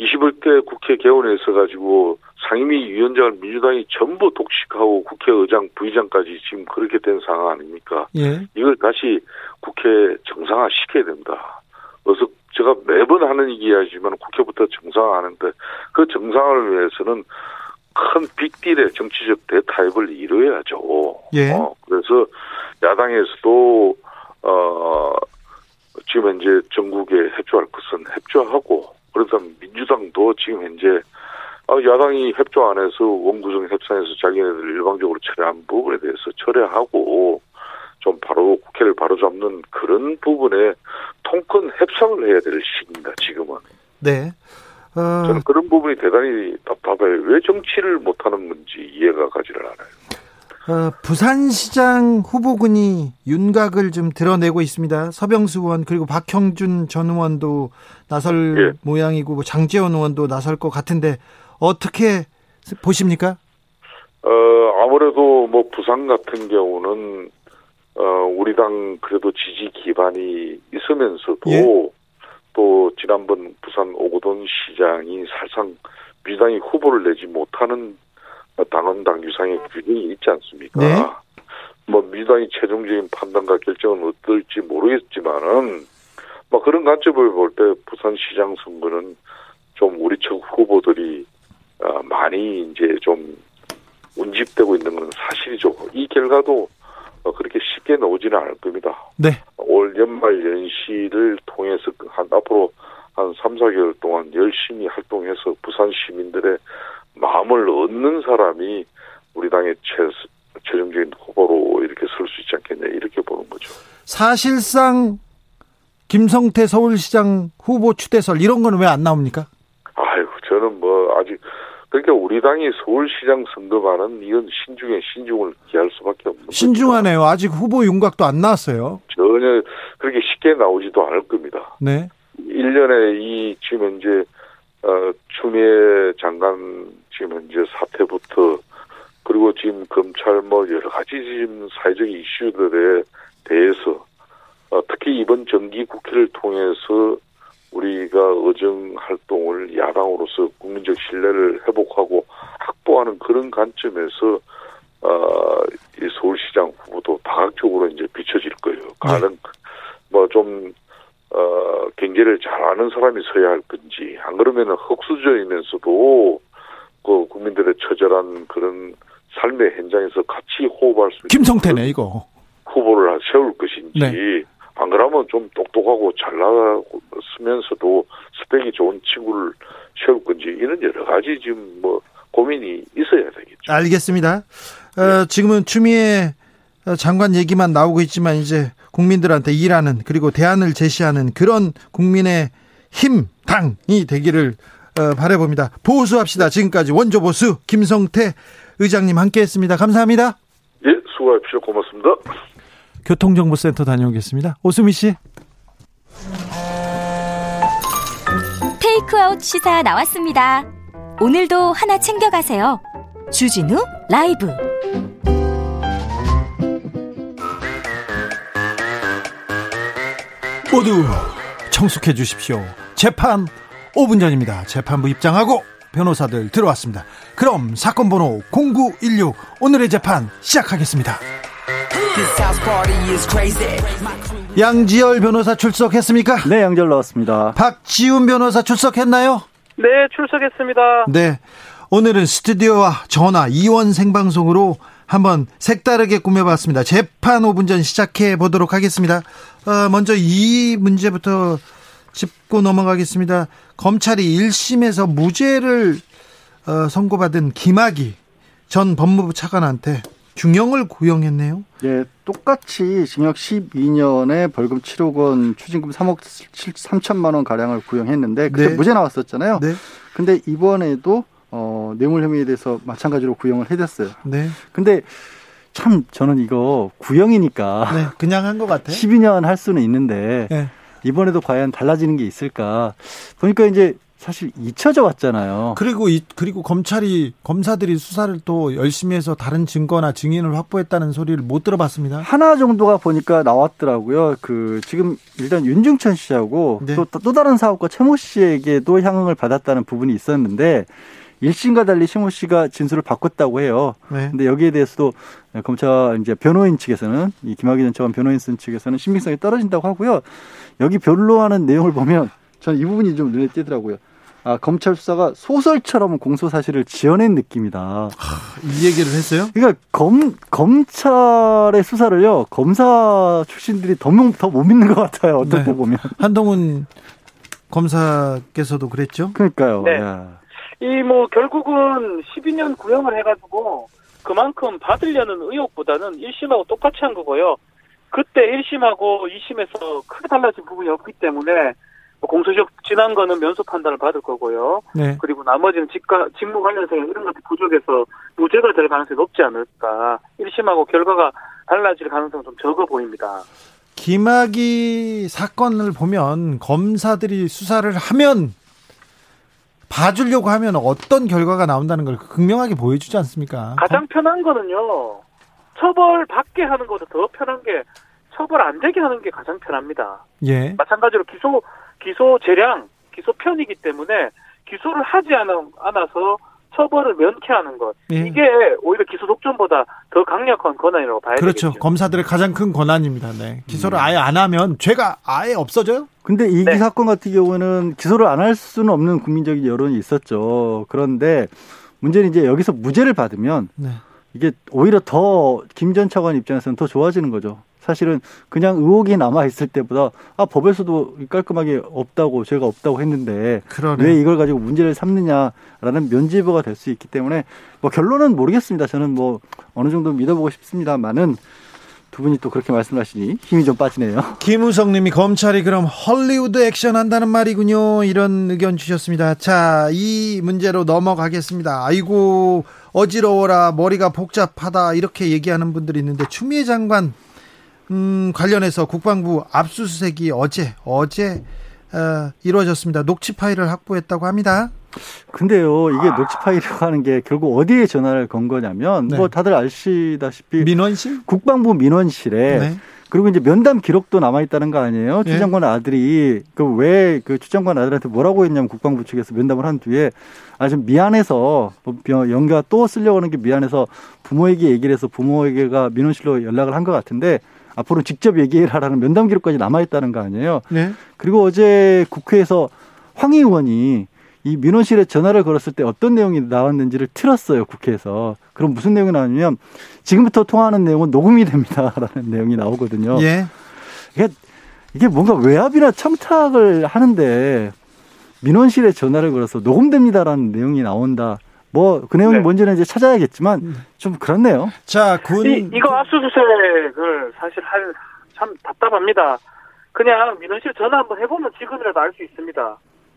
21대 국회 개원에 있어가지고 상임위 위원장을 민주당이 전부 독식하고 국회의장, 부의장까지 지금 그렇게 된 상황 아닙니까? 예. 이걸 다시 국회 정상화 시켜야 된다. 그래서 제가 매번 하는 얘기하지만 국회부터 정상화하는데 그 정상화를 위해서는 큰 빅딜의 정치적 대타협을 이루어야죠. 예. 어, 그래서 야당에서도 어 지금 현재 전국에 협조할 것은 협조하고 그러다 민주당도 지금 현재 아, 야당이 협조 안 해서 원구성 협상에서 자기네들 일방적으로 철회한 부분에 대해서 철회하고 좀 바로 국회를 바로잡는 그런 부분에 통큰 협상을 해야 될 시기입니다. 지금은. 네. 어... 저는 그런 부분이 대단히 답답해요. 왜 정치를 못하는 건지 이해가 가지를 않아요. 어, 부산시장 후보군이 윤곽을 좀 드러내고 있습니다. 서병수 의원 그리고 박형준 전 의원도 나설 예. 모양이고 뭐 장재원 의원도 나설 것 같은데 어떻게 보십니까? 어, 아무래도 뭐 부산 같은 경우는 어, 우리 당 그래도 지지 기반이 있으면서도 예. 또 지난번 부산 오고돈 시장이 사실상 민주당이 후보를 내지 못하는 당헌당 유상의 규정이 있지 않습니까? 네. 뭐 민주당이 최종적인 판단과 결정은 어떨지 모르겠지만은 뭐 그런 관점을 볼 때 부산시장 선거는 좀 우리 측 후보들이 어, 많이 이제 좀 운집되고 있는 건 사실이죠. 이 결과도 어, 그렇게 쉽게 나오지는 않을 겁니다. 네. 올 연말 연시를 통해서 한 앞으로 한 3, 4개월 동안 열심히 활동해서 부산 시민들의 마음을 얻는 사람이 우리 당의 최, 최종적인 후보로 이렇게 설 수 있지 않겠냐 이렇게 보는 거죠. 사실상 김성태 서울시장 후보 추대설 이런 거는 왜안 나옵니까? 아유 저는 뭐 아직 그러니까 우리 당이 서울시장 선거만은 이건 신중에 신중을 기할 수밖에 없는 신중하네요. 아직 후보 윤곽도 안 나왔어요. 전혀 그렇게 쉽게 나오지도 않을 겁니다. 네. 1년에 이 지금 현재 어, 추미애 장관 지금 현재 사태부터 그리고 지금 검찰 뭐 여러 가지 지금 사회적 이슈들에 대해서 어, 특히 이번 정기 국회를 통해서 우리가 의정 활동을 야당으로서 국민적 신뢰를 회복하고 확보하는 그런 관점에서 어, 이 서울시장 후보도 다각적으로 이제 비춰질 거예요. 네. 가능 뭐좀 어, 경제를 잘 아는 사람이 서야 할 건지 안 그러면은 흑수저이면서도 그 국민들의 처절한 그런 삶의 현장에서 같이 호흡할 수 있는 김성태네 이거 후보를 세울 것인지 네. 안 그러면 좀 똑똑하고 잘 나가면서도 스펙이 좋은 친구를 세울 건지 이런 여러 가지 지금 뭐 고민이 있어야 되겠죠. 알겠습니다. 어, 지금은 추미애 장관 얘기만 나오고 있지만 이제 국민들한테 일하는 그리고 대안을 제시하는 그런 국민의 힘 당이 되기를 어, 바라봅니다. 보수합시다. 지금까지 원조 보수 김성태 의장님 함께했습니다. 감사합니다. 예, 수고하십시오. 고맙습니다. 교통정보센터 다녀오겠습니다. 오수미 씨. 테이크아웃 시사 나왔습니다. 오늘도 하나 챙겨가세요. 주진우 라이브. 모두 청숙해 주십시오. 재판 5분 전입니다. 재판부 입장하고 변호사들 들어왔습니다. 그럼 사건 번호 0916 오늘의 재판 시작하겠습니다. 양지열 변호사 출석했습니까? 네, 양지열 나왔습니다. 박지훈 변호사 출석했나요? 네, 출석했습니다. 네. 오늘은 스튜디오와 전화 이원 생방송으로 한번 색다르게 꾸며봤습니다. 재판 5분 전 시작해 보도록 하겠습니다. 어, 먼저 이 문제부터 짚고 넘어가겠습니다. 검찰이 1심에서 무죄를 어, 선고받은 김학의 전 법무부 차관한테 중형을 구형했네요. 예, 똑같이 징역 12년에 벌금 7억 원, 추징금 3억 7, 3천만 원 가량을 구형했는데 그때 네. 무죄 나왔었잖아요. 네. 근데 이번에도 어, 뇌물 혐의에 대해서 마찬가지로 구형을 해줬어요. 네. 근데 참 저는 이거 구형이니까 네, 그냥 한 것 같아요. *laughs* 12년 할 수는 있는데 네. 이번에도 과연 달라지는 게 있을까? 보니까 이제 사실 잊혀져 왔잖아요. 그리고 이, 그리고 검찰이 검사들이 수사를 또 열심히 해서 다른 증거나 증인을 확보했다는 소리를 못 들어봤습니다. 하나 정도가 보니까 나왔더라고요. 그 지금 일단 윤중천 씨하고 네. 또, 또 다른 사업가 최모 씨에게도 향응을 받았다는 부분이 있었는데 1심과 달리 최모 씨가 진술을 바꿨다고 해요. 네. 근데 여기에 대해서도 검찰 이제 변호인 측에서는 이 김학의 전 차관 변호인 쓴 측에서는 신빙성이 떨어진다고 하고요. 여기 변로하는 내용을 보면 저는 이 부분이 좀 눈에 띄더라고요. 아, 검찰 수사가 소설처럼 공소 사실을 지어낸 느낌이다. 하, 이 얘기를 했어요? 그러니까 검 검찰의 수사를요 검사 출신들이 더더못 믿는 것 같아요. 어떻게 네. 보면 한동훈 검사께서도 그랬죠. 그러니까요. 네. 이 뭐 결국은 12년 구형을 해가지고 그만큼 받으려는 의혹보다는 1심하고 똑같이 한 거고요. 그때 1심하고 2심에서 크게 달라진 부분이 없기 때문에 뭐 공소시효 지난 거는 면소 판단을 받을 거고요. 네. 그리고 나머지는 직가, 직무 관련성 이런 것들 부족해서 무죄가 될 가능성이 높지 않을까. 1심하고 결과가 달라질 가능성은 좀 적어 보입니다. 김학의 사건을 보면 검사들이 수사를 하면 봐주려고 하면 어떤 결과가 나온다는 걸 극명하게 보여주지 않습니까? 가장 편한 거는요. 처벌 받게 하는 것보다 더 편한 게 처벌 안 되게 하는 게 가장 편합니다. 예. 마찬가지로 기소 기소 재량, 기소 편이기 때문에 기소를 하지 않아서 처벌을 면케하는 것 예. 이게 오히려 기소 독점보다 더 강력한 권한이라고 봐야 그렇죠. 되겠죠. 검사들의 가장 큰 권한입니다. 네. 기소를 음. 아예 안 하면 죄가 아예 없어져요? 근데 이 네. 사건 같은 경우는 기소를 안 할 수는 없는 국민적인 여론이 있었죠. 그런데 문제는 이제 여기서 무죄를 받으면 네. 이게 오히려 더 김 전 차관 입장에서는 더 좋아지는 거죠. 사실은 그냥 의혹이 남아 있을 때보다 아 법에서도 깔끔하게 없다고 죄가 없다고 했는데 그러네. 왜 이걸 가지고 문제를 삼느냐라는 면죄부가 될 수 있기 때문에 뭐 결론은 모르겠습니다. 저는 뭐 어느 정도 믿어보고 싶습니다만은 두 분이 또 그렇게 말씀하시니 힘이 좀 빠지네요. *laughs* 김우성 님이 검찰이 그럼 헐리우드 액션 한다는 말이군요. 이런 의견 주셨습니다. 자, 이 문제로 넘어가겠습니다. 아이고, 어지러워라, 머리가 복잡하다, 이렇게 얘기하는 분들이 있는데, 추미애 장관 음, 관련해서 국방부 압수수색이 어제 어제 어, 이루어졌습니다. 녹취 파일을 확보했다고 합니다. 근데요, 이게 녹취 파일이라고 하는 게 결국 어디에 전화를 건 거냐면, 네. 뭐 다들 아시다시피. 민원실? 국방부 민원실에 네. 그리고 이제 면담 기록도 남아 있다는 거 아니에요? 예. 추 장관 아들이 그왜그추 장관 아들한테 뭐라고 했냐면 국방부 측에서 면담을 한 뒤에 아 좀 미안해서 뭐 연가 또 쓰려고 하는 게 미안해서 부모에게 얘기를 해서 부모에게가 민원실로 연락을 한 것 같은데 앞으로 직접 얘기해라라는 면담 기록까지 남아 있다는 거 아니에요? 네. 그리고 어제 국회에서 황 의원이 이 민원실에 전화를 걸었을 때 어떤 내용이 나왔는지를 틀었어요 국회에서. 그럼 무슨 내용이 나왔냐면 지금부터 통화하는 내용은 녹음이 됩니다라는 *laughs* 내용이 나오거든요. 예. 이게 이게 뭔가 외압이나 청탁을 하는데 민원실에 전화를 걸어서 녹음됩니다라는 내용이 나온다. 뭐 그 내용이 네. 뭔지는 이제 찾아야겠지만 음. 좀 그렇네요. 자, 군 이, 이거 압수수색을 사실 할 참 답답합니다. 그냥 민원 실 전화 한번 해보면 지금이라도 알 수 있습니다.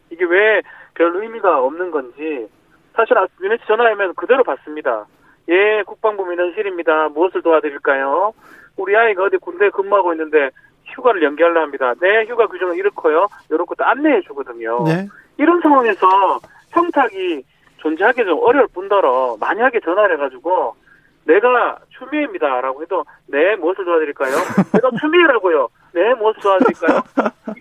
이게 왜 별 의미가 없는 건지 사실 민원 실 전화하면 그대로 받습니다. 예, 국방부 민원실입니다. 무엇을 도와드릴까요? 우리 아이가 어디 군대에 근무하고 있는데 휴가를 연기하려 합니다. 네, 휴가 규정은 이렇고요. 이런 것도 안내해 주거든요. 네. 이런 상황에서 청탁이 존재하기 좀 어려울 뿐더러 만약에 전화를 해가지고 내가 추미애입니다라고 해도 네 무엇을 도와드릴까요? 내가 추미애라고요. 네 무엇을 도와드릴까요?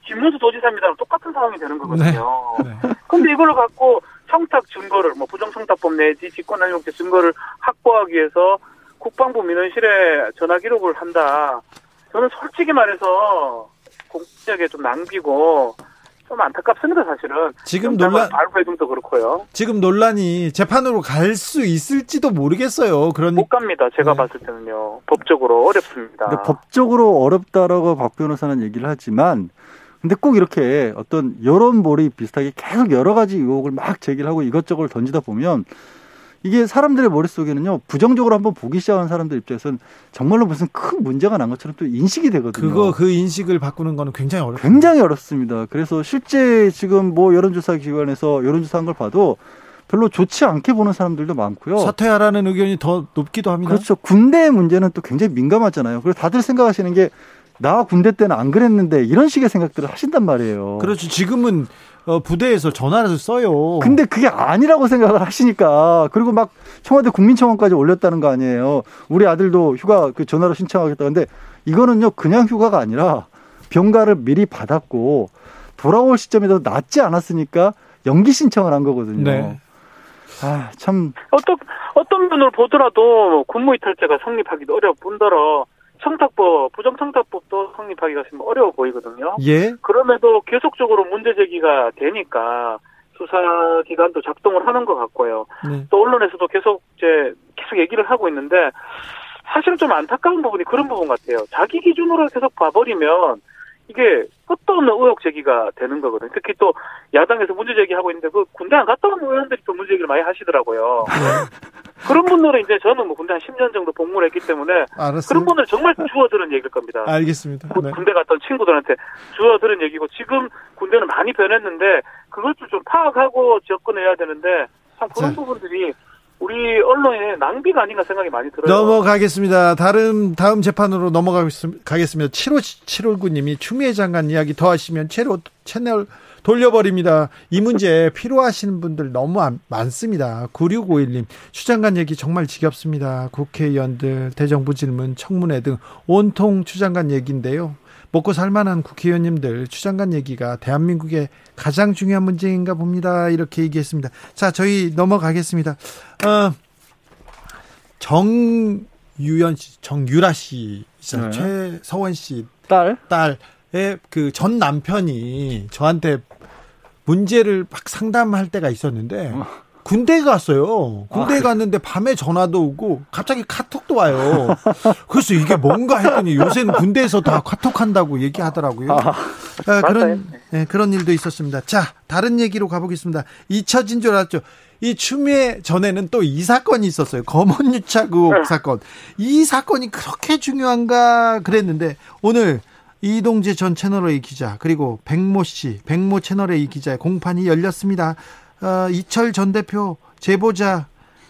김문수 도지사입니다. 똑같은 상황이 되는 거거든요. 네. 네. 근데 이걸 갖고 청탁 증거를 뭐 부정청탁법 내지 직권남용죄 증거를 확보하기 위해서 국방부 민원실에 전화 기록을 한다. 저는 솔직히 말해서 공적에 좀 낭비고 좀 안타깝습니다, 사실은. 지금 논란 발부해도 그렇고요. 지금 논란이 재판으로 갈 수 있을지도 모르겠어요. 그런 못 갑니다. 제가 네. 봤을 때는요. 법적으로 어렵습니다. 근데 법적으로 어렵다라고 박 변호사는 얘기를 하지만 근데 꼭 이렇게 어떤 여론 몰입 비슷하게 계속 여러 가지 의혹을 막 제기를 하고 이것저것 던지다 보면 이게 사람들의 머릿속에는요 부정적으로 한번 보기 시작한 사람들 입장에서는 정말로 무슨 큰 문제가 난 것처럼 또 인식이 되거든요. 그거 그 인식을 바꾸는 거는 굉장히 어렵습니다. 굉장히 어렵습니다. 그래서 실제 지금 뭐 여론조사 기관에서 여론조사한 걸 봐도 별로 좋지 않게 보는 사람들도 많고요. 사퇴하라는 의견이 더 높기도 합니다. 그렇죠. 군대의 문제는 또 굉장히 민감하잖아요. 그래서 다들 생각하시는 게 나 군대 때는 안 그랬는데 이런 식의 생각들을 하신단 말이에요. 그렇죠. 지금은 어, 부대에서 전화를 써요. 근데 그게 아니라고 생각을 하시니까 그리고 막 청와대 국민청원까지 올렸다는 거 아니에요. 우리 아들도 휴가 그 전화로 신청하겠다. 근데 이거는요 그냥 휴가가 아니라 병가를 미리 받았고 돌아올 시점에도 낫지 않았으니까 연기 신청을 한 거거든요. 네. 아, 참. 어떤, 어떤 면으로 보더라도 군무이탈죄가 성립하기도 어려울 뿐더러 청탁법, 부정청탁법도 성립하기가 좀 어려워 보이거든요. 예. 그럼에도 계속적으로 문제 제기가 되니까 수사 기관도 작동을 하는 것 같고요. 네. 또 언론에서도 계속 이제 계속 얘기를 하고 있는데 사실은 좀 안타까운 부분이 그런 부분 같아요. 자기 기준으로 계속 봐버리면 이게 끝도 없는 의혹 제기가 되는 거거든요. 특히 또 야당에서 문제 제기하고 있는데 그 군대 안 갔다 온 의원들이 또 문제 제기를 많이 하시더라고요. *laughs* 네. 그런 분들은 이제 저는 뭐 군대 한 10년 정도 복무를 했기 때문에 알았습니다. 그런 분들 정말 주워 들은 얘기일 겁니다. 알겠습니다. 네. 군대 갔던 친구들한테 주워 들은 얘기고 지금 군대는 많이 변했는데 그것도 좀 파악하고 접근해야 되는데 참 그런 자. 부분들이 우리 언론의 낭비가 아닌가 생각이 많이 들어요. 넘어가겠습니다. 다른 다음 재판으로 넘어가겠습니다. 7호 7호9님이 추미애 장관 이야기 더 하시면 채로 채널 돌려버립니다. 이 문제 필요하시는 분들 너무 많습니다. 9651님, 추장관 얘기 정말 지겹습니다. 국회의원들, 대정부 질문, 청문회 등 온통 추장관 얘기인데요. 먹고 살만한 국회의원님들 추장관 얘기가 대한민국의 가장 중요한 문제인가 봅니다. 이렇게 얘기했습니다. 자, 저희 넘어가겠습니다. 어, 정유연 씨, 정유라 씨, 네. 최서원 씨 딸 딸의 그 전 남편이 저한테 문제를 막 상담할 때가 있었는데 어. 군대에 갔어요. 군대에 아, 갔는데 밤에 전화도 오고 갑자기 카톡도 와요. 그래서 이게 뭔가 했더니 요새는 군대에서 다 카톡한다고 얘기하더라고요. 아, 아, 그런 네, 그런 일도 있었습니다. 자 다른 얘기로 가보겠습니다. 잊혀진 줄 알았죠. 이 추미애 전에는 또 이 사건이 있었어요. 검언 유착 의혹 네. 사건. 이 사건이 그렇게 중요한가 그랬는데 오늘 이동재 전 채널A 기자 그리고 백모 씨, 백모 채널A 기자의 공판이 열렸습니다. 어, 이철 전 대표 제보자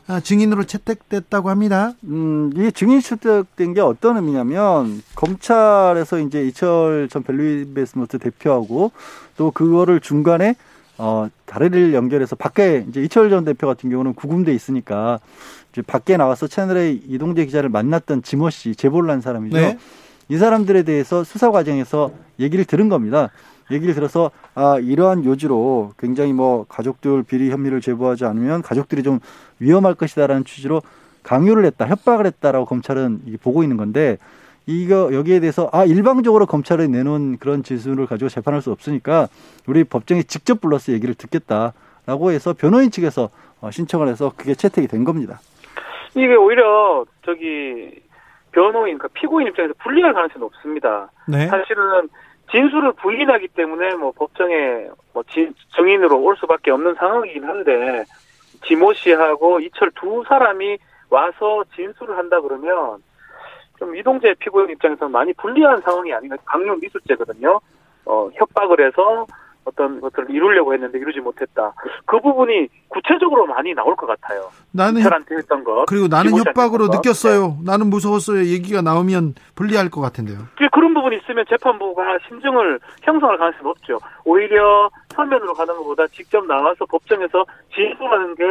어, 증인으로 채택됐다고 합니다. 음, 이 증인 채택된 게 어떤 의미냐면 검찰에서 이제 이철 전 벨리베스모트 대표하고 또 그거를 중간에 어 다리를 연결해서 밖에 이제 이철 전 대표 같은 경우는 구금돼 있으니까 이제 밖에 나와서 채널의 이동재 기자를 만났던 지모 씨 제보를 한 사람이죠. 네. 이 사람들에 대해서 수사 과정에서 얘기를 들은 겁니다. 얘기를 들어서 아 이러한 요지로 굉장히 뭐 가족들 비리 혐의를 제보하지 않으면 가족들이 좀 위험할 것이다라는 취지로 강요를 했다, 협박을 했다라고 검찰은 보고 있는 건데 이거 여기에 대해서 아 일방적으로 검찰에 내놓은 그런 지수를 가지고 재판할 수 없으니까 우리 법정에 직접 불러서 얘기를 듣겠다라고 해서 변호인 측에서 어, 신청을 해서 그게 채택이 된 겁니다. 이게 오히려 저기 변호인, 그러니까 피고인 입장에서 불리할 가능성이 높습니다. 네. 사실은 진술을 부인하기 때문에 뭐 법정에 뭐 진, 증인으로 올 수밖에 없는 상황이긴 한데 지모 씨하고 이철 두 사람이 와서 진술을 한다 그러면 좀 이동재 피고인 입장에서 많이 불리한 상황이 아닌가 강력 미수죄거든요. 어, 협박을 해서 어떤 것들을 이루려고 했는데 이루지 못했다. 그 부분이 구체적으로 많이 나올 것 같아요. 나는 협한테 했던 것 그리고 나는 협박으로 느꼈어요. 네. 나는 무서웠어요. 얘기가 나오면 불리할 것 같은데요. 그런 부분이 있으면 재판부가 심증을 형성할 가능성이 높죠. 오히려 서면으로 가는 것보다 직접 나와서 법정에서 진술하는 게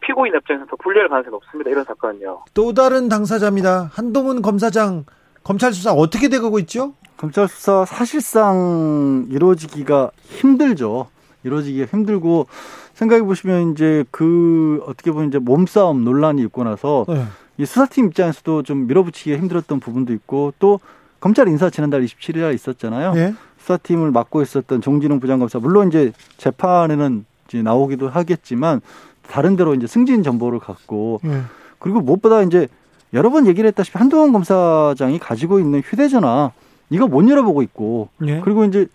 피고인 입장에서 더 불리할 가능성이 높습니다. 이런 사건은요. 또 다른 당사자입니다. 한동훈 검사장 검찰 수사 어떻게 되고 있죠? 검찰 수사 사실상 이루어지기가 힘들죠. 이루어지기가 힘들고 생각해 보시면 이제 그 어떻게 보면 이제 몸싸움 논란이 있고 나서 네. 이 수사팀 입장에서도 좀 밀어붙이기가 힘들었던 부분도 있고 또 검찰 인사 지난달 27일에 있었잖아요. 네. 수사팀을 맡고 있었던 정진웅 부장검사 물론 이제 재판에는 이제 나오기도 하겠지만 다른 데로 이제 승진 정보를 갖고 네. 그리고 무엇보다 이제 여러 번 얘기를 했다시피 한동훈 검사장이 가지고 있는 휴대전화 이거 못 열어보고 있고 예. 그리고 이제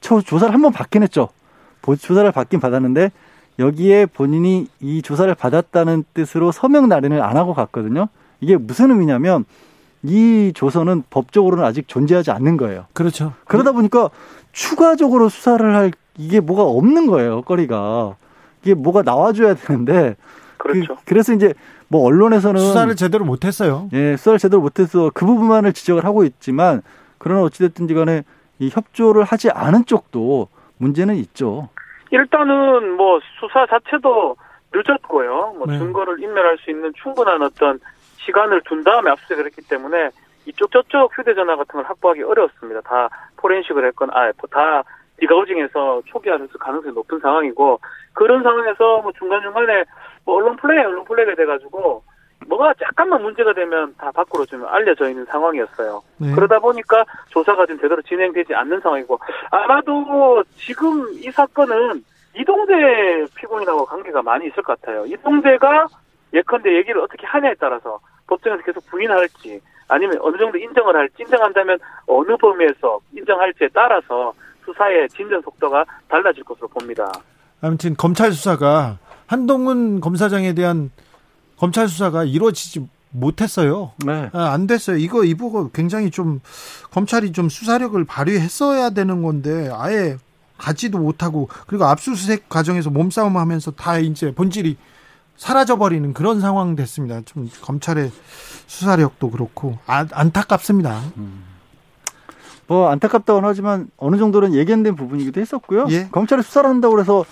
저 조사를 한 번 받긴 했죠. 조사를 받긴 받았는데 여기에 본인이 이 조사를 받았다는 뜻으로 서명 날인을 안 하고 갔거든요. 이게 무슨 의미냐면 이 조서는 법적으로는 아직 존재하지 않는 거예요. 그렇죠. 그러다 보니까 추가적으로 수사를 할 이게 뭐가 없는 거예요. 거리가 이게 뭐가 나와줘야 되는데 그렇죠. 그, 래서 이제 뭐 언론에서는 수사를 제대로 못했어요. 예, 수사를 제대로 못해서 그 부분만을 지적을 하고 있지만 그러나 어찌됐든지 간에 이 협조를 하지 않은 쪽도 문제는 있죠. 일단은 뭐 수사 자체도 늦었고요. 뭐 네. 증거를 인멸할 수 있는 충분한 어떤 시간을 둔 다음에 압수수색을 했기 때문에 이쪽 저쪽 휴대전화 같은 걸 확보하기 어려웠습니다. 다 포렌식을 했건 아다 디가우징해서 초기화했을 가능성이 높은 상황이고 그런 상황에서 뭐 중간중간에 뭐 언론 플레이 언론 플레이가 돼가지고 뭐가 잠깐만 문제가 되면 다 밖으로 좀 알려져 있는 상황이었어요. 네. 그러다 보니까 조사가 좀 제대로 진행되지 않는 상황이고 아마도 지금 이 사건은 이동재 피고인하고 관계가 많이 있을 것 같아요. 이동재가 예컨대 얘기를 어떻게 하냐에 따라서 법정에서 계속 부인할지 아니면 어느 정도 인정을 할지 인정한다면 어느 범위에서 인정할지에 따라서 수사의 진전 속도가 달라질 것으로 봅니다. 아무튼 검찰 수사가 한동훈 검사장에 대한 검찰 수사가 이루어지지 못했어요. 네. 아, 안 됐어요. 이거 이 보고 굉장히 좀 검찰이 좀 수사력을 발휘했어야 되는 건데 아예 가지도 못하고 그리고 압수수색 과정에서 몸싸움하면서 다 이제 본질이 사라져 버리는 그런 상황 됐습니다. 좀 검찰의 수사력도 그렇고 아, 안타깝습니다. 음. 뭐 안타깝다고는 하지만 어느 정도는 예견된 부분이기도 했었고요. 예? 검찰이 수사를 한다고 해서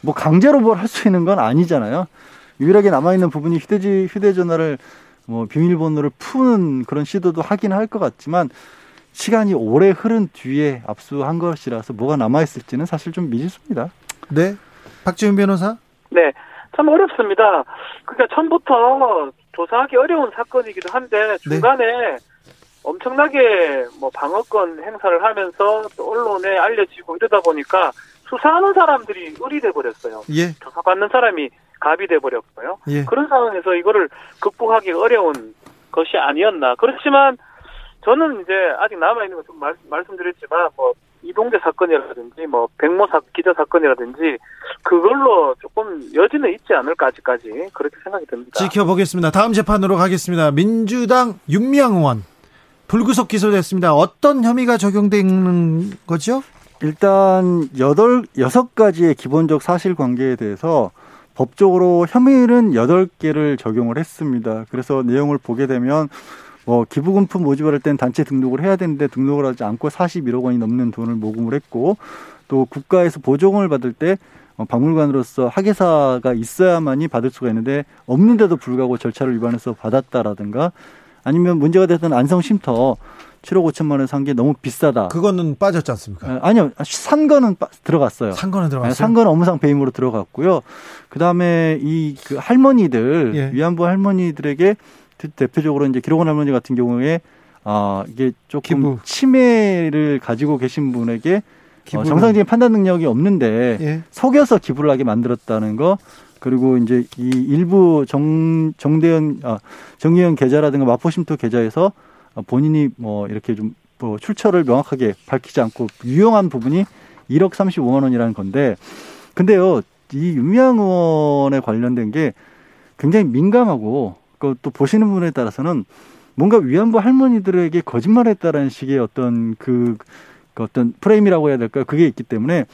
뭐 강제로 뭘 할 수 있는 건 아니잖아요. 유일하게 남아있는 부분이 휴대지, 휴대전화를 뭐 비밀번호를 푸는 그런 시도도 하긴 할 것 같지만 시간이 오래 흐른 뒤에 압수한 것이라서 뭐가 남아있을지는 사실 좀 미지수입니다. 네. 박지훈 변호사? 네. 참 어렵습니다. 그러니까 처음부터 조사하기 어려운 사건이기도 한데 네. 중간에 네. 엄청나게 뭐 방어권 행사를 하면서 또 언론에 알려지고 이러다 보니까 수사하는 사람들이 의리돼 버렸어요. 예. 조사받는 사람이 갑이 돼 버렸고요. 예. 그런 상황에서 이거를 극복하기 어려운 것이 아니었나. 그렇지만 저는 이제 아직 남아 있는 것좀 말씀드렸지만 뭐 이동재 사건이라든지 뭐 백모 사, 기자 사건이라든지 그걸로 조금 여지는 있지 않을까 아직까지 그렇게 생각이 듭니다. 지켜보겠습니다. 다음 재판으로 가겠습니다. 민주당 윤미향 의원 불구속 기소됐습니다. 어떤 혐의가 적용되는 거죠? 일단 여덟 여섯 가지의 기본적 사실관계에 대해서 법적으로 혐의는 여덟 개를 적용을 했습니다. 그래서 내용을 보게 되면 뭐 기부금품 모집을 할땐 단체 등록을 해야 되는데 등록을 하지 않고 41억 원이 넘는 돈을 모금을 했고 또 국가에서 보조금을 받을 때 어, 박물관으로서 학예사가 있어야만이 받을 수가 있는데 없는데도 불구하고 절차를 위반해서 받았다라든가 아니면 문제가 됐던 안성 쉼터 7억 5천만 원에 산 게 너무 비싸다. 그거는 빠졌지 않습니까? 아니요. 산 거는 빠, 들어갔어요. 산 거는 들어갔어요. 산 거는 업무상 배임으로 들어갔고요. 그다음에 이 그 할머니들 예. 위안부 할머니들에게 대표적으로 이제 기록원 할머니 같은 경우에 아 이게 조금 기부. 치매를 가지고 계신 분에게 어, 정상적인 판단 능력이 없는데 예. 속여서 기부를 하게 만들었다는 거 그리고 이제 이 일부 정 정대현 아 정의현 계좌라든가 마포심토 계좌에서 본인이 뭐 이렇게 좀 뭐 출처를 명확하게 밝히지 않고 유용한 부분이 1억 35만 원이라는 건데 근데요 이 윤미향 의원에 관련된 게 굉장히 민감하고 또 보시는 분에 따라서는 뭔가 위안부 할머니들에게 거짓말했다라는 식의 어떤 그, 그 어떤 프레임이라고 해야 될까요? 그게 있기 때문에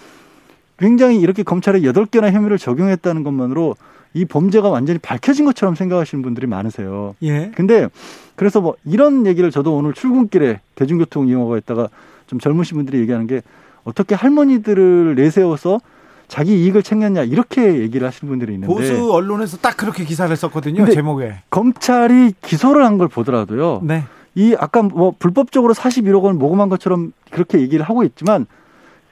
굉장히 이렇게 검찰에 여덟 개나 혐의를 적용했다는 것만으로 이 범죄가 완전히 밝혀진 것처럼 생각하시는 분들이 많으세요. 예. 근데 그래서 뭐 이런 얘기를 저도 오늘 출근길에 대중교통 이용하고 있다가 좀 젊으신 분들이 얘기하는 게 어떻게 할머니들을 내세워서 자기 이익을 챙겼냐 이렇게 얘기를 하시는 분들이 있는데 보수 언론에서 딱 그렇게 기사를 썼거든요 제목에 검찰이 기소를 한 걸 보더라도요 네. 이 아까 뭐 불법적으로 41억 원을 모금한 것처럼 그렇게 얘기를 하고 있지만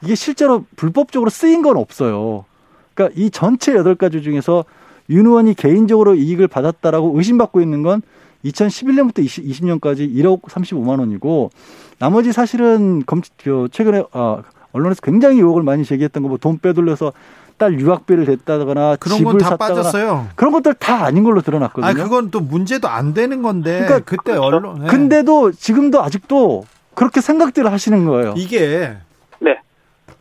이게 실제로 불법적으로 쓰인 건 없어요 그러니까 이 전체 여덟 가지 중에서 윤 의원이 개인적으로 이익을 받았다라고 의심받고 있는 건 2011년부터 20, 년까지 1억 35만 원이고 나머지 사실은 검 최근에 아, 언론에서 굉장히 의혹을 많이 제기했던 거뭐 돈 빼돌려서 딸 유학비를 냈다거나 그런 건다 빠졌어요. 그런 것들 다 아닌 걸로 드러났거든요. 아 그건 또 문제도 안 되는 건데. 그러니까 그때 언론. 네. 근데도 지금도 아직도 그렇게 생각들을 하시는 거예요. 이게 네.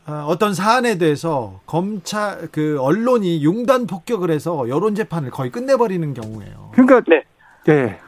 어, 어떤 사안에 대해서 검찰 그 언론이 용단 폭격을 해서 여론 재판을 거의 끝내버리는 경우예요. 그러니까 네. 네.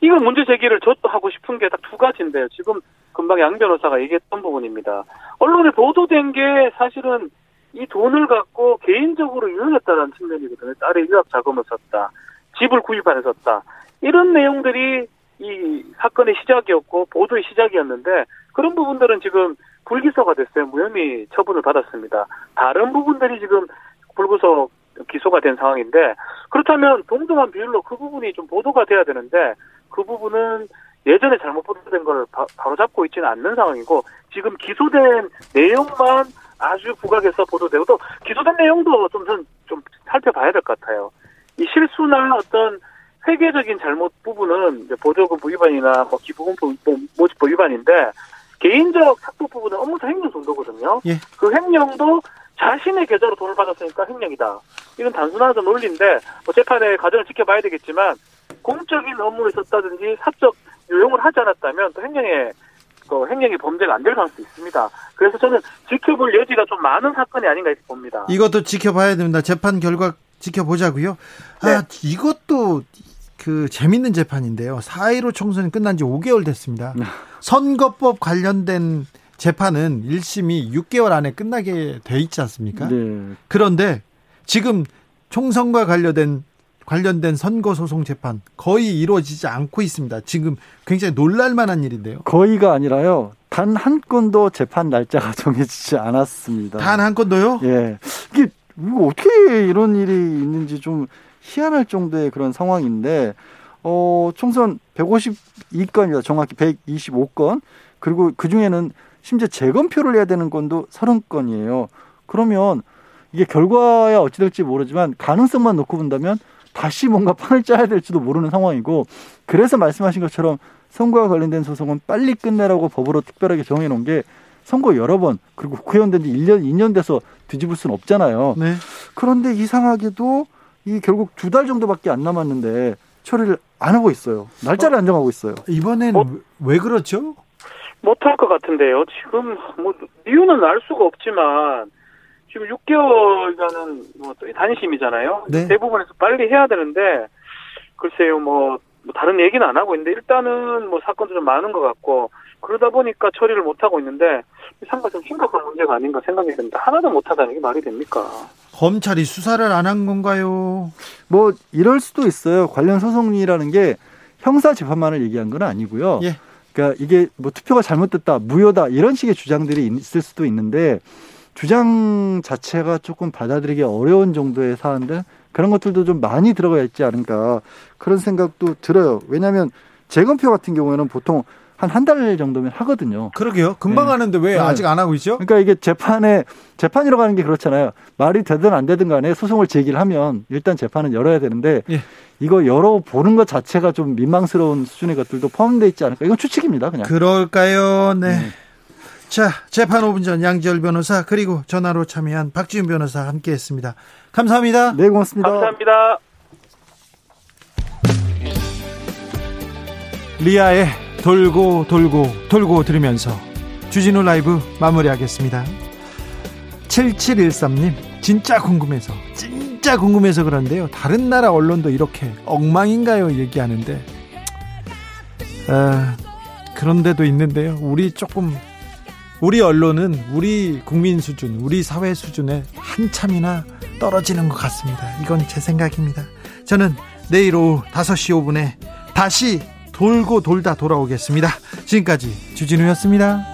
이거 문제 제기를 저도 하고 싶은 게 딱 두 가지인데요. 지금 금방 양 변호사가 얘기했던 부분입니다. 언론에 보도된 게 사실은 이 돈을 갖고 개인적으로 이용했다는 측면이거든요. 딸의 유학 자금을 썼다. 집을 구입하여 썼다. 이런 내용들이 이 사건의 시작이었고 보도의 시작이었는데 그런 부분들은 지금 불기소가 됐어요. 무혐의 처분을 받았습니다. 다른 부분들이 지금 불구속 기소가 된 상황인데 그렇다면 동등한 비율로 그 부분이 좀 보도가 돼야 되는데 그 부분은 예전에 잘못 보도된 걸 바, 로 잡고 있지는 않는 상황이고 지금 기소된 내용만 아주 부각해서 보도되고 또 기소된 내용도 좀, 좀, 좀 살펴봐야 될 것 같아요. 이 실수나 어떤 회계적인 잘못 부분은 보조금 위반이나 뭐 기부금품 모집법 위반인데 개인적 착도 부분은 업무상 횡령 정도거든요. 예. 그 횡령도 자신의 계좌로 돈을 받았으니까 횡령이다. 이건 단순한 논리인데 뭐 재판의 과정을 지켜봐야 되겠지만 공적인 업무에 썼다든지 사적 유용을 하지 않았다면 또 횡령의 그 횡령의 범죄가 안 될 가능성이 있습니다. 그래서 저는 지켜볼 여지가 좀 많은 사건이 아닌가 봅니다. 이것도 지켜봐야 됩니다. 재판 결과 지켜보자고요. 아, 네. 아, 이것도 그 재밌는 재판인데요. 4.15 총선이 끝난 지 5개월 됐습니다. 네. 선거법 관련된 재판은 1심이 6개월 안에 끝나게 돼 있지 않습니까? 네. 그런데 지금 총선과 관련된 관련된 선거 소송 재판 거의 이루어지지 않고 있습니다. 지금 굉장히 놀랄 만한 일인데요. 거의가 아니라요. 단 한 건도 재판 날짜가 *laughs* 정해지지 않았습니다. 단 한 건도요? 예. 이게 어떻게 이런 일이 있는지 좀 희한할 정도의 그런 상황인데 어, 총선 152건입니다. 정확히 125건. 그리고 그 중에는 심지어 재검표를 해야 되는 건도 30건이에요. 그러면 이게 결과야 어찌 될지 모르지만 가능성만 놓고 본다면 다시 뭔가 판을 짜야 될지도 모르는 상황이고 그래서 말씀하신 것처럼 선거와 관련된 소송은 빨리 끝내라고 법으로 특별하게 정해 놓은 게 선거 여러 번 그리고 국회의원 된 지 1년, 2년 돼서 뒤집을 수는 없잖아요. 네. 그런데 이상하게도 이 결국 두 달 정도밖에 안 남았는데 처리를 안 하고 있어요. 날짜를 어, 안 정하고 있어요. 이번엔 어? 왜 그렇죠? 못할 것 같은데요. 지금 뭐 이유는 알 수가 없지만 지금 6개월간은 뭐 단심이잖아요. 네. 대부분에서 빨리 해야 되는데 글쎄요 뭐, 뭐, 다른 얘기는 안 하고 있는데 일단은 뭐 사건도 좀 많은 것 같고 그러다 보니까 처리를 못 하고 있는데 상당히 좀 심각한 문제가 아닌가 생각이 듭니다. 하나도 못 하다는 게 말이 됩니까? 검찰이 수사를 안 한 건가요? 뭐 이럴 수도 있어요. 관련 소송이라는 게 형사 재판만을 얘기한 건 아니고요. 예. 그러니까 이게 뭐 투표가 잘못됐다, 무효다 이런 식의 주장들이 있을 수도 있는데 주장 자체가 조금 받아들이기 어려운 정도의 사안들 그런 것들도 좀 많이 들어가 있지 않은가 그런 생각도 들어요. 왜냐하면 재검표 같은 경우에는 보통 한 한 달 정도면 하거든요. 그러게요. 금방 네. 하는데 왜 네. 아직 안 하고 있죠? 그러니까 이게 재판에 재판이라고 하는 게 그렇잖아요. 말이 되든 안 되든 간에 소송을 제기를 하면 일단 재판은 열어야 되는데 예. 이거 열어 보는 것 자체가 좀 민망스러운 수준의 것들도 포함되어 있지 않을까. 이건 추측입니다. 그냥. 그럴까요? 네. 음. 자, 재판 5분 전 양지열 변호사 그리고 전화로 참여한 박지훈 변호사 함께 했습니다. 감사합니다. 네, 고맙습니다. 감사합니다. 리아의 돌고 돌고 돌고 들으면서 주진우 라이브 마무리하겠습니다. 7713님, 진짜 궁금해서, 진짜 궁금해서 그런데요. 다른 나라 언론도 이렇게 엉망인가요? 얘기하는데, 아, 그런 데도 있는데요. 우리 조금, 우리 언론은 우리 국민 수준, 우리 사회 수준에 한참이나 떨어지는 것 같습니다. 이건 제 생각입니다. 저는 내일 오후 5시 5분에 다시 돌고 돌다 돌아오겠습니다. 지금까지 주진우였습니다.